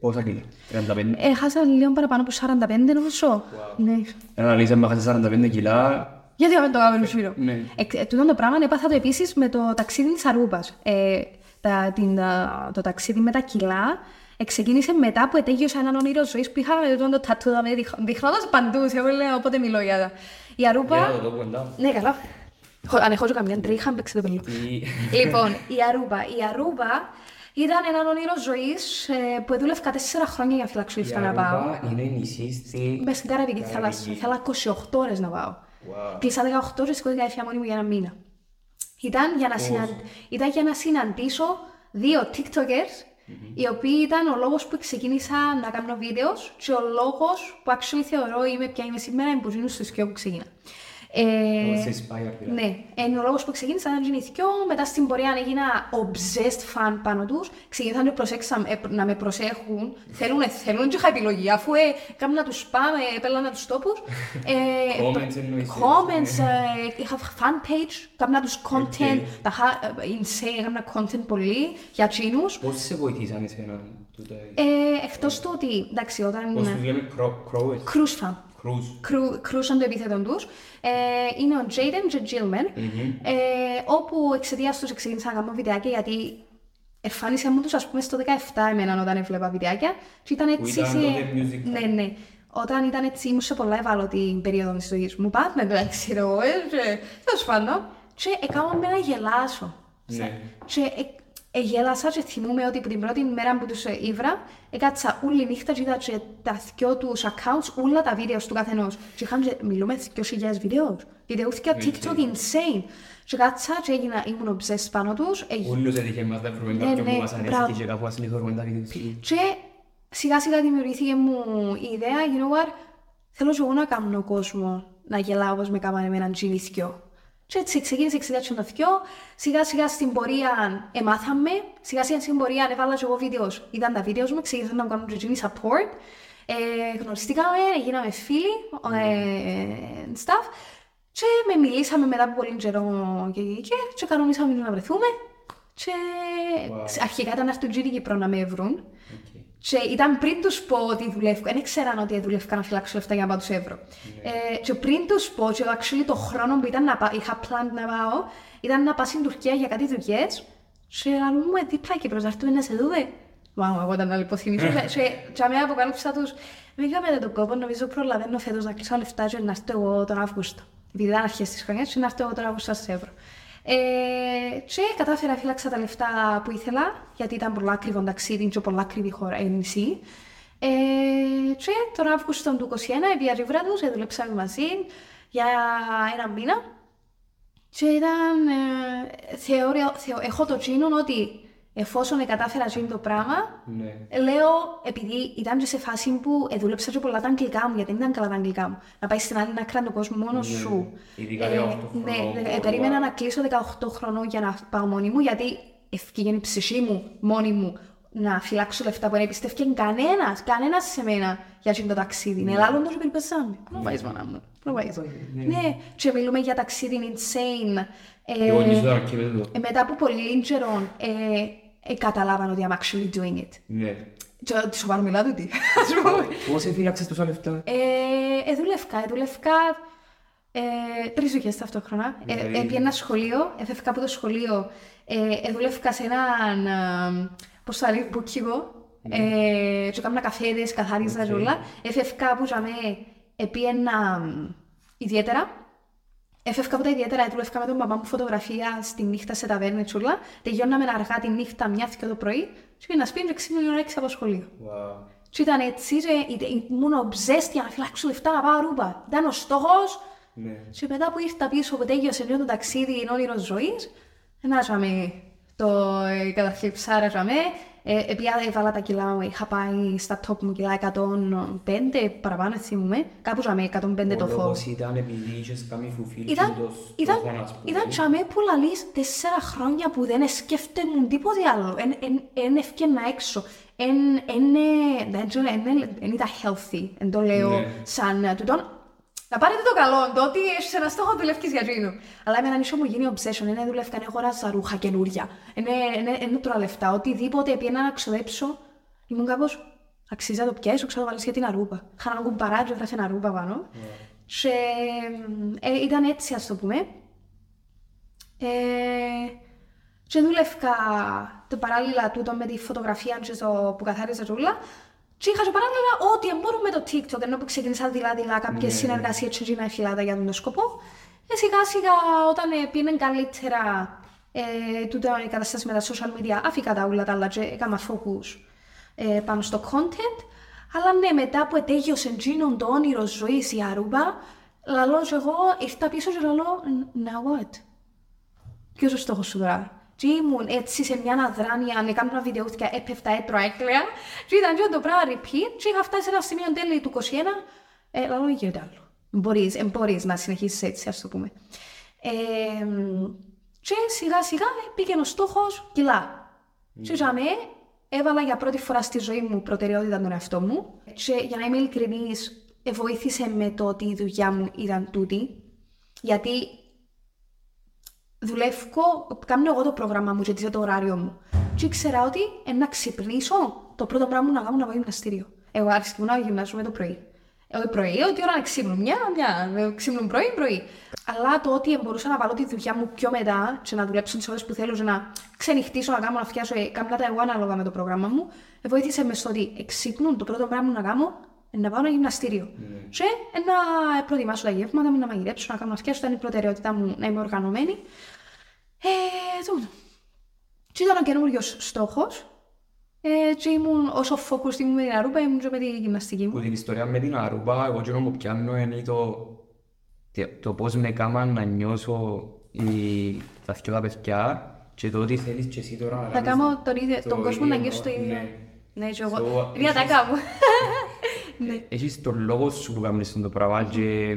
πόσα κιλά, 35. έχασα λίγο παραπάνω από 45 νομίζω. Ναι. Ένα λύσα με χάσεις 45 κιλά. Γιατί να μην το κάνουμε σφύρο. Ναι. Ε, ε, τούτο το πράγμα έπαθα το επίσης με το ταξίδι της Αρούπας. Ε, τα, την, α, το ταξίδι με τα κιλά ξεκίνησε μετά που ετέγιωσα έναν όνειρο ζωής που είχα με το τατού δάμε, δείχ- δείχνοντας παντού, σε όλα, όποτε μιλώ για τα. Η Αρούπα... Για το δω κοντά. Ναι, καλά. Χω- Αν έχω και καμιά τρίχα, παίξτε το πελό. Η- λοιπόν, η Αρούπα. Η Αρούπα ήταν έναν όνειρο ζωής ε, που δούλευκα τέσσερα χρόνια για φυλαξιούφτα να πάω. Αρούπα είναι νησί στη... Μες στην Καραϊβική θάλασσα. Ήθελα 28 ώρες να πάω. Wow. Κλείσα 18 ώρες και έφυγα μόνη μου για ένα μήνα. Ήταν για να, συναν... ήταν για να συναντήσω δύο TikTokers οι οποίοι ήταν ο λόγος που ξεκίνησα να κάνω βίντεος και ο λόγος που actually θεωρώ είμαι ποια είμαι σήμερα είναι που ζήνω στο σκιό που ξεκίνα. Ε, Σε inspire, δηλαδή. ναι, είναι ο λόγος που ξεκίνησα να γίνει θκιό, μετά στην πορεία έγινα obsessed fan πάνω τους. Ξεκίνησαν να, προσέξαν, ε, να με προσέχουν. Θέλουν, ε, θέλουν και είχα επιλογή. Αφού ε, κάμουν να του πάμε, έπαιρνα τους τόπους. Ε, Comments εννοείς, Comments, ε, είχα fan page, κάμουν τους content. Οκ. Τα είχα ε, insane, έκανα content πολύ για τσίνους. Πώς σε βοηθήσαν εσένα τούτα... Ε, Εκτός του ότι, εντάξει, Πώς όταν. τους λέμε κρόες. Cruise fan. Cruise. κρούσαν το επίθετο του. Ε, είναι ο Jaden και Gilman, ε, όπου εξαιτία τους ξεκίνησα να κάνω βιντεάκια γιατί εμφάνισε μου τους, ας πούμε, στο 17 εμένα όταν έβλεπα βιντεάκια. Και ήταν έτσι. ήταν σε... τότε music Ναι, ναι. Όταν ήταν έτσι, ήμουν σε πολλά ευάλωτη περίοδο της ζωής μου. Πάντα εντάξει, ρε, εγώ, ε, και τέλος πάντων. Και έκανα με να γελάσω. Ναι. Και ε, ε, γέλασα και θυμούμαι ότι από την πρώτη μέρα που τους ε, ήβρα, έκατσα όλη νύχτα και είδα και τα δυο τους accounts, όλα τα βίντεο του καθενός. Και είχαν και, μιλούμε 2.000 βίντεος. Βιντεούθηκα TikTok insane. Και κάτσα και έγινα, ήμουν obsessed πάνω τους. Ε, Ούλους έτυχε μας να βρούμε Ναι, κάποιον ναι, που μας ανέστη μπράβο. και κάπου ας λιθωρούμε τα βίντεο. και σιγά σιγά δημιουργήθηκε μου η ιδέα, you know what, θέλω και εγώ να κάνω κόσμο να γελάω όπως με κάμανε με έναν τζίνι θκιό. Και έτσι ξεκίνησε εξετάσει το θκιό, σιγά σιγά στην πορεία εμάθαμε, σιγά σιγά στην πορεία έβαλα και εγώ videos, είδαν τα videos μου, ξεκίνησα να κάνω τζείνοι support, ε, γνωριστήκαμε, γίναμε φίλοι, ε, stuff, και με μιλήσαμε μετά από πολύ καιρό και, και, και κανονίσαμε να βρεθούμε. Και Wow. αρχικά ήταν να έρθουν τζείνοι Κύπρο να με βρουν. Οκ. Και ήταν πριν του πω ότι δουλεύω. Δεν ήξεραν ότι δουλεύω να φυλάξω λεφτά για να πάω τους εύρω. Ε, και πριν του πω, και actually το χρόνο που ήταν να πάω, είχα plan να πάω, ήταν να πάω στην Τουρκία για κάτι δουλειές. Και λέω μου, ε, δίπλα Κύπρος, να έρθουμε να σε δούμε. Wow, εγώ ήταν να λιποθυμίσω. και και αμέ αποκάλυψα τους, μην κάνετε τον κόπο, νομίζω προλαβαίνω φέτος να κλείσω λεφτά και να έρθω εγώ τον Αύγουστο. Επειδή ήταν αρχές της χρονιάς και να έρθω εγώ τον Αύγουστο στα ευρώ. Ε, και κατάφερα φύλαξα τα λεφτά που ήθελα, γιατί ήταν πολλά ακριβό ταξίδι και πολλά ακριβή χώρα, ε, νησί. Ε, και τον Αύγουστο του 2021, επί αριβρά τους, ε, δουλέψαμε μαζί για ένα μήνα. Και ήταν, ε, θεωρώ, θεω, έχω το τσίνο ότι εφόσον κατάφερα τσίνο το πράγμα, Ναι. Λέω, επειδή ήταν και σε φάση που ε, δούλεψα και πολλά τα αγγλικά μου, γιατί δεν ήταν καλά τα αγγλικά μου. Να πάει στην άλλη άκρη του κόσμου μόνος Ναι, σου. ειδικά 18 ναι, χρονών, ναι, πολλά. ε, περίμενα να κλείσω 18 χρονών για να πάω μόνη μου, γιατί ευκήγε η ψυχή μου μόνη μου να φυλάξω λεφτά που δεν πιστεύει κανένας, κανένας σε μένα για αυτό το ταξίδι. Ναι. Είναι άλλο το περιπέζαμε. Πού πάει, μάνα μου. Πού πάει. Ναι, και μιλούμε για ταξίδι insane. Ε, Εγώ νιώθω τώρα και εδώ. ε, μετά από πολύ καιρό, ε, ε, καταλάβαν ότι I'm actually doing it. Ναι. Και τι σοβαρό μιλάτε τι. Ας πούμε. Πώς έφυλαξες τόσα λεφτά; Ε, ε, δουλεύκα, ε, δουλεύκα ε, τρεις δουλειές ταυτόχρονα. Ε, Δηλαδή- ε, πήγα ένα σχολείο, έφευκα από το σχολείο, ε, ε, δουλεύκα σε έναν, ε, πώς το λέει, μπουκίγο, ε, και έκανα καφέδες, καθάριζα Οκ. και όλα. Έφευκα που τζιαμέ, επίαινα ιδιαίτερα. Έφευκα από τα ιδιαίτερα, δούλευκα με τον παπά μου φωτογραφία στη νύχτα σε ταβέρνες και όλα. Τελειώναμε αργά τη νύχτα, μια και το πρωί, και πήγαινα σπίτι και ξύπνησα ώρα έξι από σχολείο. Wow. Και ήταν έτσι, και είτε- ήμουν obsessed για να φυλάξω λεφτά να πάω Ρούμπα. Ήταν ο στόχος. Ναι. Και μετά που ήρθα πίσω που τέλειωσε αυτό το ταξίδι, είναι όνειρο ζωής, ενάζαμε το ε, καταθλιψάρα ζαμε. Ε, επειδή έβαλα τα κιλά μου, είχα πάει στα top μου κιλά 105 παραπάνω, θυμούμαι. Κάπου ζαμε 105 το Ο φω. λόγος ήταν επειδή είχες κάνει φουφίλ Ήταν, και το ήταν, στόχο, ας πούμε. ήταν τσαμέ που λαλείς τέσσερα χρόνια που δεν σκέφτεμουν τίποτε άλλο. Εν, εν, εν ευκαιρνα έξω. Εν, εν, ε, δεν ξέρω, εν, εν, εν ήταν healthy. Εν το λέω Ναι. σαν ε, τούτον. Να πάρετε το καλό, το ότι έχεις ένα στόχο δουλεύεις για εκείνο. Αλλά εμένα ίσο μου γίνει obsession, είναι δουλεύκα, είναι αγοράζα ρούχα καινούρια. Είναι, είναι, είναι τώρα λεφτά, οτιδήποτε πήγαινα να ξοδέψω, ήμουν κάπως αξίζει να το πιέσω, ξέρω να βάλεις γιατί είναι αρούπα. Είχα έναν κουμπαράτζο, έγραφε ένα αρούπα πάνω. Και ε, ήταν έτσι, ας το πούμε. Ε, και δούλευκα το παράλληλα τούτο με τη φωτογραφία και το που καθάριζα όλα. Και είχα και παράλληλα ό,τι μπορούμε το TikTok, ενώ που ξεκίνησα δειλά-δειλά κάποιες Ναι. συνεργασίες και να φυλάτα για τον σκοπό. Ε, σιγά σιγά όταν ε, πήγαινε καλύτερα ε, τούτο η κατάσταση με τα social media, αφήκα τα όλα τα άλλα και έκανα focus ε, πάνω στο content. Αλλά ναι, μετά που ετέγιωσε εκείνον το όνειρο ζωής η Αρούμπα, λαλώ και εγώ ήρθα πίσω και λαλώ, now what? Ποιος ο στόχος σου τώρα; Και ήμουν έτσι σε μια αδράνεια, έκανα ένα βιντεούθηκα, έπεφτα, έτρωα, έκλαια. Και ήταν και το πράγμα repeat και είχα φτάσει σε ένα σημείο τέλει του 21, ε, λαλώ γίνεται άλλο. Μπορείς, ε, μπορείς να συνεχίσεις έτσι, ας το πούμε. Ε, και σιγά σιγά ε, πήγαινε ο στόχος κιλά. Και για μέ, έβαλα για πρώτη φορά στη ζωή μου προτεραιότητα τον εαυτό μου. Και για να είμαι ειλικρινής, ε, βοήθησε με το ότι η δουλειά μου ήταν τούτη. Γιατί δουλεύω, κάνω εγώ το πρόγραμμα μου και το ωράριο μου. Και ήξερα ότι ε, να ξυπνήσω, το πρώτο πράγμα μου να κάνω να πάω γυμναστήριο. Εγώ άρχισα να γυμνάζομαι το πρωί. Εγώ πρωί, ότι ώρα να ξύπνω, μια, μια, ε, ξύπνω πρωί, πρωί. Αλλά το ότι μπορούσα να βάλω τη δουλειά μου πιο μετά και να δουλέψω τις ώρες που θέλω και να ξενυχτήσω, να κάνω, να φτιάσω, ε, κάνω τα εγώ ανάλογα με το πρόγραμμα μου, ε, βοήθησε μες στο ότι εξύπνουν το πρώτο πράγμα που να κάνω ε, να πάω ένα γυμναστήριο. Και ε, να προετοιμάσω τα γεύματα μου, να μαγειρέψω, να κάνω να φτιάσω, ήταν η προτεραιότητά μου να είμαι οργανωμένη. Ε, τούτο. Και ήταν ο καινούριος στόχος. Ε, και ήμουν όσο focused ήμουν με την αρούπα, ήμουν και με τη γυμναστική Που μου. την ιστορία με την Αρούμπα, εγώ και μου πιάνω είναι το, το πώς με έκαναν να νιώσω η, τα δυο τα παιδιά και το ότι θέλεις και εσύ τώρα να Θα κάνεις κάνω τον, ίδιο, το τον κόσμο να ίδιο, νιώσει το ίδιο. ναι. Ναι, και εγώ. So, Είναι η ατάκα μου. Ναι. έχεις τον λόγο σου που κάνεις το πράγμα και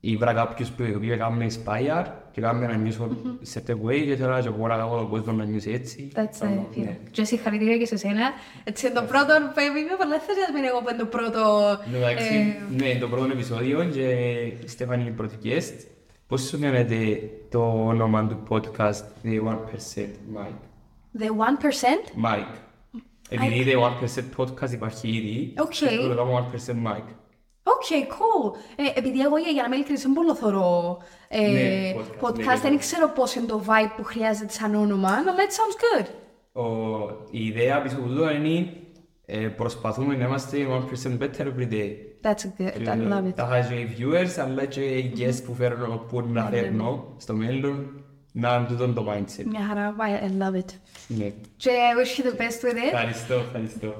ήβρα κάποιους που πήγε κάνουμε inspire και κάνουμε να νιώσω certain way και θέλω και εγώ να κάνω τον κόσμο να νιώσει έτσι. That's it. Κάνω, yeah. ναι. Και συγχαρητήρια και σε σένα. Έτσι είναι το πρώτο που είμαι πολύ ενθουσιασμένη εγώ που είναι το πρώτο... Εντάξει, ε, ναι, το πρώτο επεισόδιο και η Στέφανη είναι η πρώτη guest. Πώς σου φαίνεται το όνομα του podcast The 1% Mic. The 1%. Mic. Επειδή The 1% podcast υπάρχει ήδη, Οκ. και το λέγαμε 1% Mic. Οκ, cool. Ε, επειδή εγώ για να είμαι ειλικρινής δεν πολύ θωρώ ε, Ναι, podcast, podcast, ναι, ναι. δεν ξέρω πώς είναι το vibe που χρειάζεται σαν όνομα, αλλά it sounds good. Ο- Η ιδέα πίσω από τούτο είναι ε, προσπαθούμε να είμαστε 1% better every day. That's good, I love it. Τάχατες οι viewers, αλλά και οι guests που φέρνω, που να φέρνω στο μέλλον, να είναι τούτο το mindset. Μια χαρά, I I love it. Ναι. Και wish you the best with it. Ευχαριστώ, ευχαριστώ.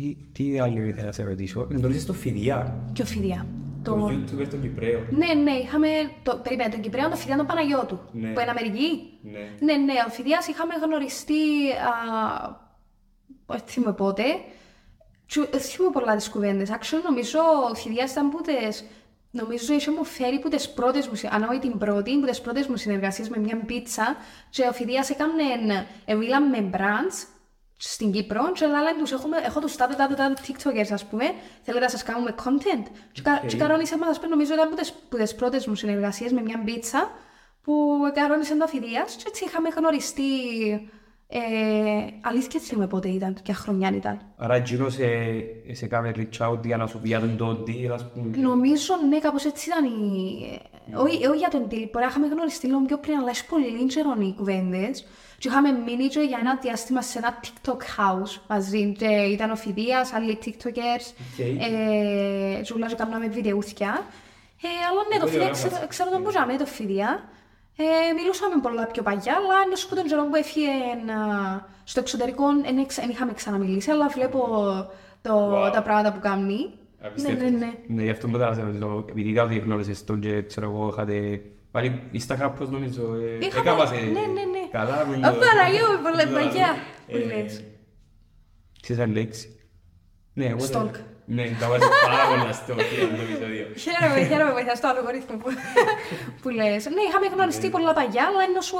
Τι, τι άλλο ήθελα να σε ρωτήσω, να το ρωτήσεις στο Φιδιά, Και ο Φιδιά; το Το... YouTuber τον Κυπρέο. Ναι, ναι, είχαμε. Το... Περίμενε, τον Κυπρέο, τον Φιδιά τον Παναγιώτου. Ναι. Που είναι Αμερική; Ναι. Ναι, ναι, ο Φιδιάς είχαμε γνωριστεί, α, όχι θυμάμαι πότε, Τσου- δεν θυμάμαι πολλά τις κουβέντες. Actually, νομίζω ο Φιδιάς ήταν που τις, νομίζω είχε μου φέρει που τις πρώτες μου, συ- αν όχι την πρώτη, που τις πρώτες μου συνεργασίες με μια πίτσα και ο Φιδιάς έκανε, εμίλαμε με brands στην Κύπρο και λάλα τους έχουμε, έχω τους τάδε τάδε τάδε tiktokers ας πούμε, θέλετε να σας κάνουμε content και, κα, Οκ. και κανόνισε μας, ας πούμε, νομίζω ήταν που τις, που τις πρώτες μου συνεργασίες με μια πίτσα που κανόνισε το Φιδίας και έτσι είχαμε γνωριστεί ε, αλήθεια θυμάμαι πότε ήταν, ποια χρονιά ήταν. Άρα εκείνος σε, σε κάνει reach out για να σου πει για τον τον deal, ας πούμε. Νομίζω, ναι, κάπως έτσι ήταν η... Όχι, όχι για τον deal, μπορεί να είχαμε γνωριστεί λίγο πιο πριν, αλλά έχει πολύ καιρό οι κουβέντες. Και είχαμε μείνει και για ένα διάστημα σε ένα TikTok house μαζί. Και ήταν ο Φιδίας, άλλοι TikTokers. Οκ. Ε, και ούλα και κάναμε βιντεούθια. Ε, αλλά ναι, το Πολύ Φιδία, ωραία ξέρω, μας. ξέρω τον που τζιαμέ, το Φιδία. Ε, μιλούσαμε πολλά πιο παλιά, αλλά είναι σου τον καιρό που έφυγε να- στο εξωτερικό, δεν είχαμε ξαναμιλήσει, αλλά βλέπω το, Wow. τα πράγματα που κάνει. Ναι, Απίστευτο. ναι, ναι. Ναι, γι' αυτό μετά να σε ρωτήσω, επειδή είδα ότι γνώρισες τον και ξέρω εγώ είχατε πάλι Instagram πώς νομίζω, ε, Είχαμε- έκαβασε ναι, ναι, ναι. καλά. που Ω, είναι το- Παναγία μου, πολλά το- παγιά που ε, λες. Ξέρεις αν λέξη. Ναι, εγώ δεν- Stalk. Ναι, τα βάζω πάρα πολλά στο αυτό το επεισόδιο. Χαίρομαι, χαίρομαι που βοηθάς το αλγορίθμο που, που λες. Ναι, είχαμε γνωριστεί πολλά παλιά, αλλά ενώ σου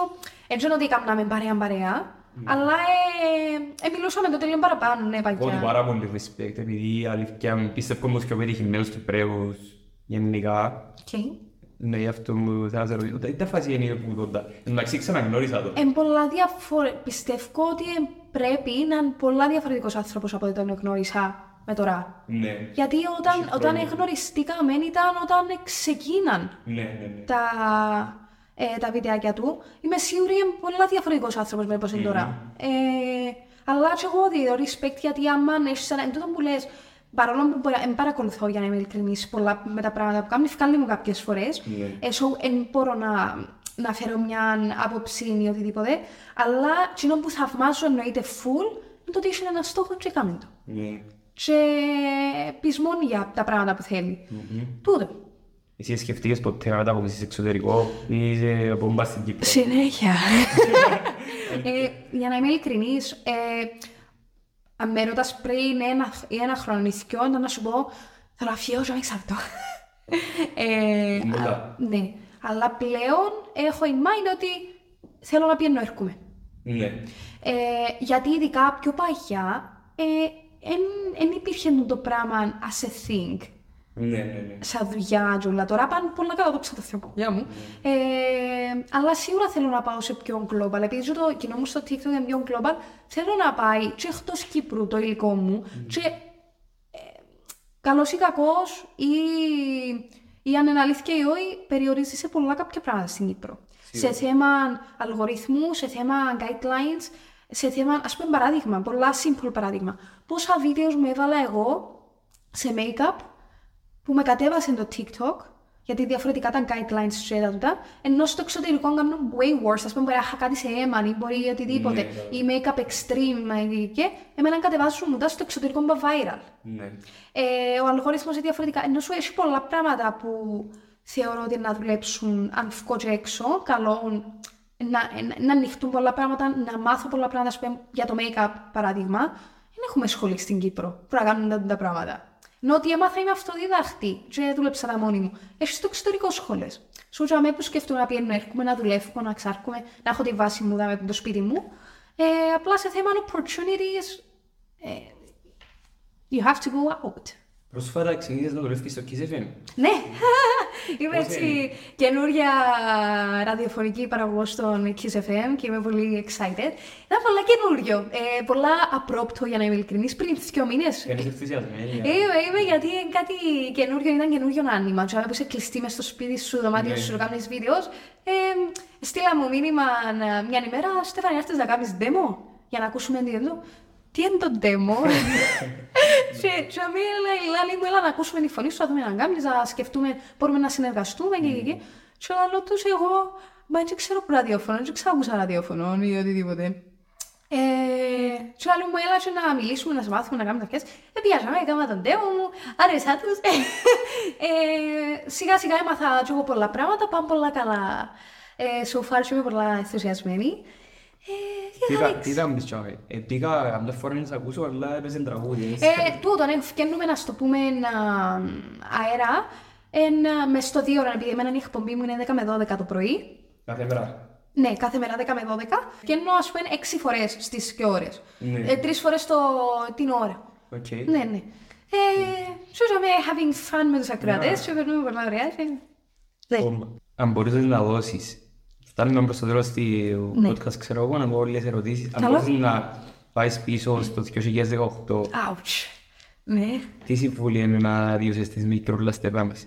έτσι είναι ότι έκαναμε παρέα παρέα, αλλά ε, ε, μιλούσαμε τότε λίγο παραπάνω, ναι, Εγώ του παλιά. πάρα πολύ respect, επειδή αλήθεια πιστεύω όμως πιο πετυχημένους Κυπρέους γενικά. Okay. Ναι, γι' αυτό μου θέλω να σε ρωτήσω. Τι τα φάση είναι που τότε. Εντάξει, ξαναγνώρισα το. Εν πολλά διαφορε... Πιστεύω ότι εν πρέπει να είναι πολλά διαφορετικός άνθρωπος από ό,τι τον γνώρισα με τώρα. Ναι. Γιατί όταν, Έχει όταν χρόνια. γνωριστήκαμε ήταν όταν ξεκίναν Ναι, ναι, ναι. τα, ε, τα βιντεάκια του. Είμαι σίγουρη είναι πολλά διαφορετικός άνθρωπος με πώς είναι τώρα. Ε, αλλά και εγώ δίδω respect γιατί άμα έχεις ένα... Εν τούτο που λες, παρόλο που μπορεί, εν παρακολουθώ για να είμαι ειλικρινής πολλά με τα πράγματα που κάνει, φκάλει μου κάποιες φορές. Ναι. Ε, so, εν μπορώ να, να φέρω μια άποψη ή οτιδήποτε. Αλλά εκείνο που θαυμάζω εννοείται full είναι το ότι έχει ένα στόχο και κάνει το. Ναι. Και πεισμόν για τα πράγματα που θέλει. Τούτο. Εσύ σκεφτείες ποτέ να μετακομίσεις εξωτερικό ή είσαι από μπας στην Κύπρο; Συνέχεια. ε, για να είμαι ειλικρινής, ε, αν με ρωτάς πριν ένα, ή ένα χρόνο ή δυο, ήταν να σου πω, θέλω να φύγω και να μην ξαρτώ. ε, Μπράβο. α- ναι. Αλλά πλέον έχω in mind ότι θέλω να πιένω έρχομαι. Ναι. Ε, γιατί ειδικά πιο παλιά, δεν υπήρχε το πράγμα as a thing Ναι, ναι, ναι. σαν δουλειά και όλα. Τώρα πάνε πολλά καλά το ξαδοθώ παιδιά μου. Ε, αλλά σίγουρα θέλω να πάω σε πιο global. Επειδή το κοινό μου στο TikTok είναι πιο global, θέλω να πάει και εκτός Κύπρου το υλικό μου και ε, καλός ή κακός ή, ή αν είναι αλήθεια ή όχι, περιορίζεις σε πολλά κάποια πράγματα στην Κύπρο. Σε θέμα αλγοριθμού, σε θέμα guidelines, σε θέμα, ας πούμε παράδειγμα, πολλά simple παράδειγμα. Πόσα βίντεος μου έβαλα εγώ σε make-up που με κατέβασε το TikTok γιατί διαφορετικά τα guidelines σου τα τούτα, ενώ στο εξωτερικό κάνουν way worse, ας πούμε μπορεί να είχα κάτι σε αίμα ή μπορεί οτιδήποτε, Ναι, ή make-up extreme ε, και εμένα κατεβάζουν μου τα στο εξωτερικό μπα viral. Ναι. Ε, ο αλγόριθμος είναι διαφορετικά, ενώ σου έχει πολλά πράγματα που θεωρώ ότι να δουλέψουν αν βγω και έξω, καλό να, να, να ανοιχτούν πολλά πράγματα, να μάθω πολλά πράγματα ας πούμε, για το make-up παράδειγμα. Δεν έχουμε σχολή στην Κύπρο που να κάνουν τα, τα πράγματα. Ενώ ότι έμαθα είμαι αυτοδίδαχτη και δούλεψα τα μόνη μου. Έχεις στο εξωτερικό σχολές. Σου τζαμέ που σκέφτομαι να πηγαίνω, έρχομαι να δουλεύω, να ξάρκουμε, να έχω τη βάση μου δάμε το σπίτι μου. Ε, απλά σε θέμα opportunities, ε, you have to go out. Πρόσφατα ξεκίνησες να δουλεύεις στο Kiss FM. Ναι, είμαι έτσι καινούρια ραδιοφωνική παραγωγός στον Kiss FM και είμαι πολύ excited. Ήταν πολλά καινούριο, ε, πολλά απρόπτο για να είμαι ειλικρινής, πριν δύο μήνες. Και είσαι ενθουσιασμένη. Είμαι, είμαι γιατί είναι κάτι καινούριο, ήταν καινούριο άνοιγμα. Του που είσαι κλειστή μες στο σπίτι σου, δωμάτιο Ναι. σου, να κάνεις βίντεος. Ε, στείλα μου μήνυμα ε, μια ημέρα, Στέφανη, έρθεις να κάνεις demo για να ακούσουμε τι είναι το. Τι είναι το demo; και και αμέ, λέει, λέει μου, έλα να ακούσουμε τη φωνή σου, να δούμε να κάνεις, να σκεφτούμε, μπορούμε να συνεργαστούμε και και και. Και λέω τους εγώ, μα δεν ξέρω που ραδιόφωνο, δεν ξέρω άκουσα ραδιόφωνο ή οτιδήποτε. Ε, και άλλοι μου έλα και να μιλήσουμε, να σε μάθουμε, να κάνουμε τα πιάσεις. Ε, πιάσαμε, έκανα τον τέμο μου, άρεσα τους. ε, σιγά σιγά έμαθα και εγώ πολλά πράγματα, πάνε πολλά καλά. Ε, so far είμαι πολλά ενθουσιασμένη. Ε, Τι για ήταν- Τι ήταν πεις τσάμε. Ε, Πήγα καμιά φορά να σε ακούσω, αλλά έπαιζε τραγούδι. ε, τούτο, ναι, φκαίνουμε να στο πούμε να, αέρα, εν, μες στο δύο ώρα, επειδή εμένα η εκπομπή μου είναι 10 με 12 το πρωί. Κάθε μέρα. Ναι, κάθε μέρα 10 με 12 και ενώ ας πούμε 6 φορές στις και ώρες. Ναι. Ε, τρεις φορές το, την ώρα. Οκ. Ναι, ναι. Ε, σούσαμε having fun με τους ακροατές και περνούμε πολλά ωραία. και- Ναι. Om- Αν μπορείς να δώσεις, φτάνουμε προς το τέλος του Ναι. podcast, ξέρω εγώ, να πω όλες τις ερωτήσεις. Αν Καλό. μπορείς να πάεις πίσω στο 2018, Ouch. Ναι. τι συμβούλια είναι να διώσεις στις μικρούλαστες μας.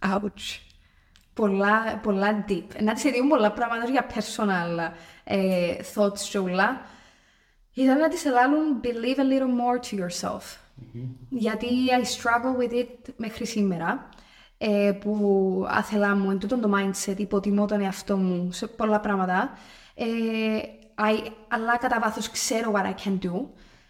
Ouch. Πολλά, πολλά deep. Να της δίνουν πολλά πράγματα για personal ε, thoughts και ούλα. Ήταν να της ελάλουν believe a little more to yourself. Γιατί I struggle with it μέχρι σήμερα. Ε, που άθελα μου, εν τούτον το mindset, υποτιμώ τον εαυτό μου σε πολλά πράγματα. Ε, I, αλλά κατά βάθος ξέρω what I can do.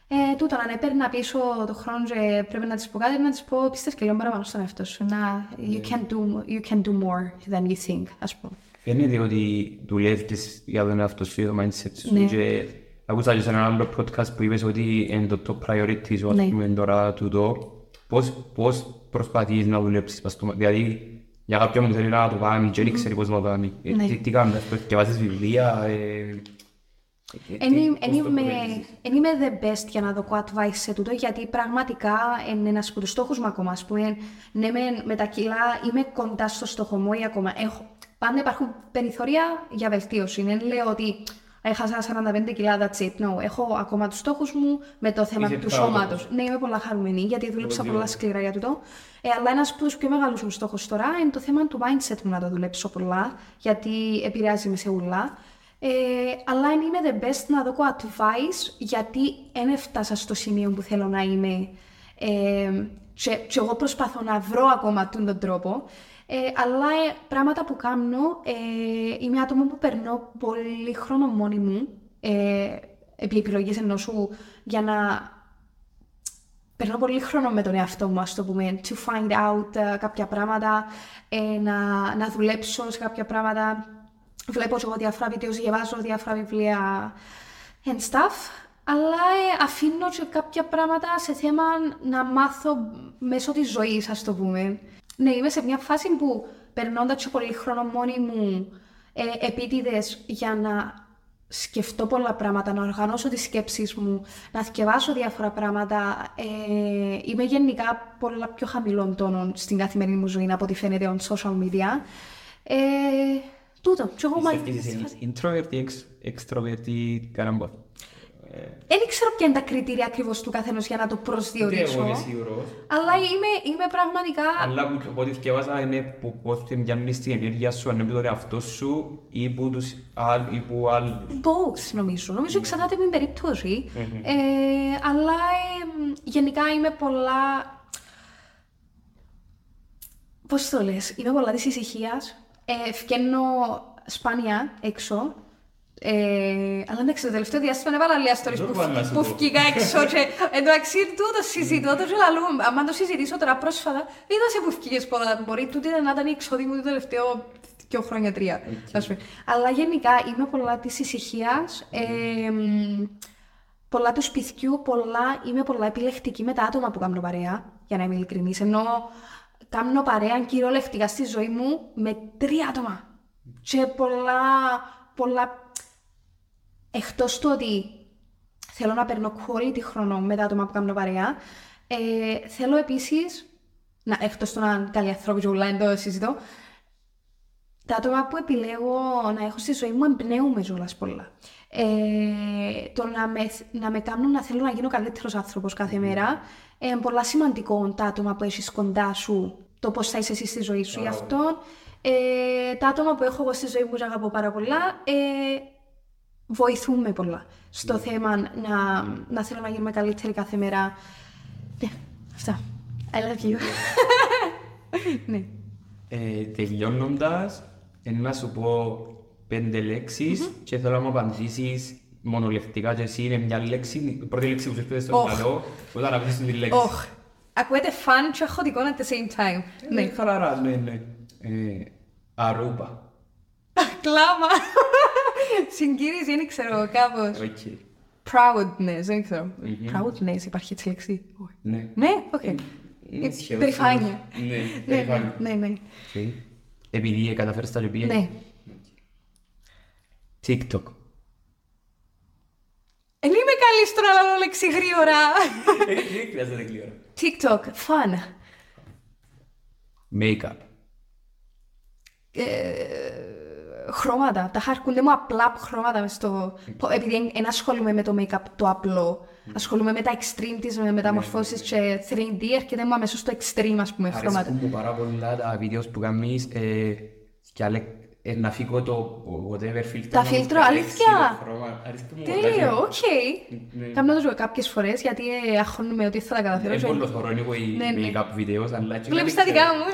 Ε, τούτο, αν έπαιρνα πίσω το χρόνο και πρέπει να της πω κάτι, να της πω πιστεύεις και λίγο παραπάνω στον εαυτό σου. Να, you, can do, you can do more than you think, ας πούμε. Φαίνεται ότι δουλεύεις για τον εαυτό σου, το mindset σου Ναι. και άκουσα και σε ένα άλλο podcast που είπες ότι είναι το top priority σου, ας Ναι. πούμε, τώρα τούτο. Πώς, πώς προσπαθείς να δουλέψεις, πας στο- δηλαδή για κάποιον που θέλει να το κάνει και δεν ξέρει πώς να το κάνει. Ε, Ναι. Τι, τι κάνεις, αυτό, διαβάζεις βιβλία, ε, ε, Εν τι- είμαι- πώς εν το είμαι, προβαίνεις; εν είμαι the best για να δω advice σε τούτο, γιατί πραγματικά είναι ένας από τους στόχους μου ακόμα. Ας πούμε, ναι, με, με τα κιλά είμαι κοντά στο στόχο μου ή ακόμα. Έχω, πάντα υπάρχουν περιθώρια για βελτίωση. Δεν λέω ότι έχασα 45 κιλά, that's it. No, έχω ακόμα τους στόχους μου με το θέμα Είσαι του proud of σώματος. Ναι, είμαι πολλά χαρούμενη, γιατί δούλεψα Πολύ πολλά ωραία. σκληρά για τούτο. Ε, αλλά ένας από τους πιο μεγάλους μου στόχους τώρα είναι το θέμα του mindset μου να το δουλέψω πολλά, γιατί επηρεάζει με σε ούλα. Ε, αλλά αν είμαι the best να δω advice, γιατί δεν έφτασα στο σημείο που θέλω να είμαι. Ε, και, και εγώ προσπαθώ να βρω ακόμα τον, τον τρόπο. Ε, αλλά ε, πράγματα που κάνω, ε, είμαι άτομο που περνώ πολύ χρόνο μόνη μου, ε, επί επιλογής ενός σου, για να περνώ πολύ χρόνο με τον εαυτό μου, ας το πούμε, to find out ε, κάποια πράγματα, ε, να, να δουλέψω σε κάποια πράγματα. Βλέπω και εγώ διάφορα βίντεο, διαβάζω διάφορα βιβλία and stuff. Αλλά ε, αφήνω και κάποια πράγματα σε θέμα να μάθω μέσω της ζωής, ας το πούμε. Ναι, είμαι σε μια φάση που περνώντας και πολύ χρόνο μόνη μου ε, επίτηδες για να σκεφτώ πολλά πράγματα, να οργανώσω τις σκέψεις μου, να θυκευάσω διάφορα πράγματα. Ε, είμαι γενικά πολλά πιο χαμηλών τόνων στην καθημερινή μου ζωή από ό,τι φαίνεται on social media. Ε, τούτο. Και εγώ μα- Πιστεύεις είσαι introverti, ex- extroverti, κανένα Δεν ξέρω ποια είναι τα κριτήρια ακριβώς του καθενός για να το προσδιορίσω. εγώ είμαι σίγουρος. Αλλά είμαι, είμαι πραγματικά. Αλλά που από ό,τι διαβάζα είναι που πώς την πιάνεις την ενέργεια σου, αν είναι τον εαυτό σου ή που τους άλλ- ή που άλλους. Both νομίζω. Νομίζω εξαρτάται από την περιπτωση Ε, αλλά ε, γενικά είμαι πολλά. πώς το λες, είμαι πολλά της ησυχίας. Ε, φκαίνω σπάνια έξω. Ε, αλλά εντάξει, το τελευταίο διάστημα έβαλα λίγα stories Δεν που, μπορώ να φκ- σου που πω. φκήκα έξω και εντάξει τούτο συζητώ, το και λαλού, άμα το συζητήσω τώρα πρόσφατα, είδα σε που φκήκες πολλά, μπορεί τούτη να ήταν η εξόδη μου το τελευταίο δύο χρόνια, τρία. ας πούμε. Αλλά γενικά είμαι πολλά της ησυχίας, ε, μ, πολλά του σπιτιού, πολλά, είμαι πολλά επιλεκτική με τα άτομα που κάνω παρέα, για να είμαι ειλικρινής, ενώ κάνω παρέα κυριολεκτικά στη ζωή μου με τρία άτομα. Και πολλά, πολλά εκτός του ότι θέλω να παίρνω quality χρόνο με τα άτομα που κάνω παρέα, ε, θέλω επίσης, να, εκτός του να είναι καλοί άνθρωποι και ούλα, δεν το συζητώ, τα άτομα που επιλέγω να έχω στη ζωή μου εμπνέουμε κιόλας πολλά. Ε, το να με, να με κάνουν να θέλω να γίνω καλύτερος άνθρωπος κάθε μέρα, ε, είναι πολλά σημαντικό τα άτομα που έχεις κοντά σου, το πώς θα είσαι εσύ στη ζωή σου. Γι' αυτό ε, τα άτομα που έχω εγώ στη ζωή μου και αγαπώ πάρα πολλά, ε, βοηθούν με πολλά στο θέμα να, να θέλω να γίνουμε καλύτεροι κάθε μέρα. Ναι, αυτά. I love you. ναι. Ε, τελειώνοντας, ε, να σου πω πέντε λέξεις και θέλω να μου απαντήσεις μονολεκτικά και εσύ είναι μια λέξη, η πρώτη λέξη που σου έρχεται στο Οχ. μυαλό, όταν να πεις τη λέξη. Όχ. Ακούετε φαν και αχωτικό at the same time. Ναι, Ναι. χαλαρά, ναι, ναι. Ε, αρούπα. Κλάμα. Συγκίνηση, δεν ξέρω, κάπως. Οκ. Proudness, δεν ξέρω. Proudness, υπάρχει έτσι λέξη; Όχι. Ναι. Ναι, οκ. Είναι Ε, σχεδόν- Περηφάνεια. Ναι, Ναι, περηφάνεια. ναι, ναι. Οκ. Επειδή καταφέρεις τα λεπία. Ναι. TikTok. Δεν είμαι καλή στο να λέω λέξη γρήγορα. Δεν χρειάζεται γλήορα. TikTok, fun. Makeup. Ε, χρώματα. Τάχα έρκουνται μου απλά χρώματα μες στο... πο- Επειδή δεν ασχολούμαι με το make-up το απλό. Ασχολούμαι με τα extreme της, με μεταμορφώσεις και 3D, έρχεται μου αμέσως στο extreme, ας πούμε, χρώματα. Αρέσκουν μου πάρα πολλά τα videos που κάνεις ε, και άλλε- ε, να φύγω το whatever filter. Τα να μου φίλτρο, διαλέξει αλήθεια; το χρώμα. Αρέσκουν μου πολλά Τέλειο, και- οκ. Ναι. Κάνω το κάποιες φορές, γιατί ε, αγχώνομαι ότι θα τα καταφέρω. Είναι και- πολύ θωρό anyway Ναι, ναι. make-up videos, αλλά και Βλέπεις δεν τα δικά ξέρω. μου.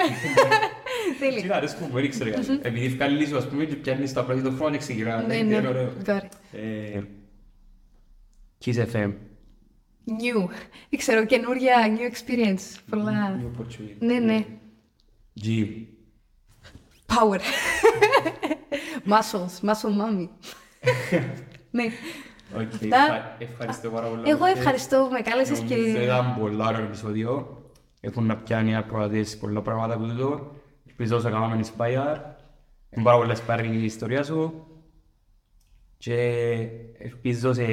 Τέλειο. Τι αρέσκουν μου, δεν ξέρω κάτι. Επειδή βγάλεις ας πούμε και πιάνεις τα πρώτα το χρόνο και ξεκινά. Ναι, είναι ναι. ωραίο. Got it. Ε, Kiss FM. New. Δεν ξέρω, καινούρια new experience. Πολλά. New opportunity. Ναι, ναι. Gym. Power. Muscles, muscle mommy. ναι. Οκ, Αυτά. ευχα- Ευχαριστώ πάρα πολύ. Εγώ ευχαριστώ που με κάλεσες Νομίζω και... Ήταν πολύ ωραίο επεισόδιο. Έχουν να πιάνει ακροατές πολλά πράγματα από τούτο. Ελπίζω όσο κάναμε inspire. Είναι πάρα πολύ inspiring η ιστορία σου. Και ελπίζω σε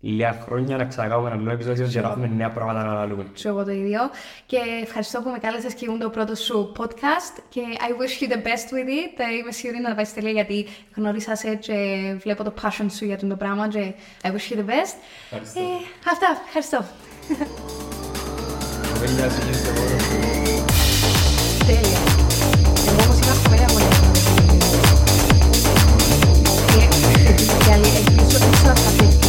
λίγα χρόνια να ξανακάνουμε ένα άλλο επεισόδιο και να έχουμε νέα πράγματα να αναλύουμε. Σου εγώ το ίδιο. Και ευχαριστώ που με κάλεσες και ήμουν το πρώτο σου podcast. Και I wish you the best with it. Ε, Είμαι σίγουρη να τα πάει τέλεια γιατί γνώρισα σε και βλέπω το passion σου για το πράγμα. Και I wish you the best. Ευχαριστώ. Ε, αυτά. Ευχαριστώ. Γεια σας, είστε εδώ. Τέλεια. I'm gonna get you.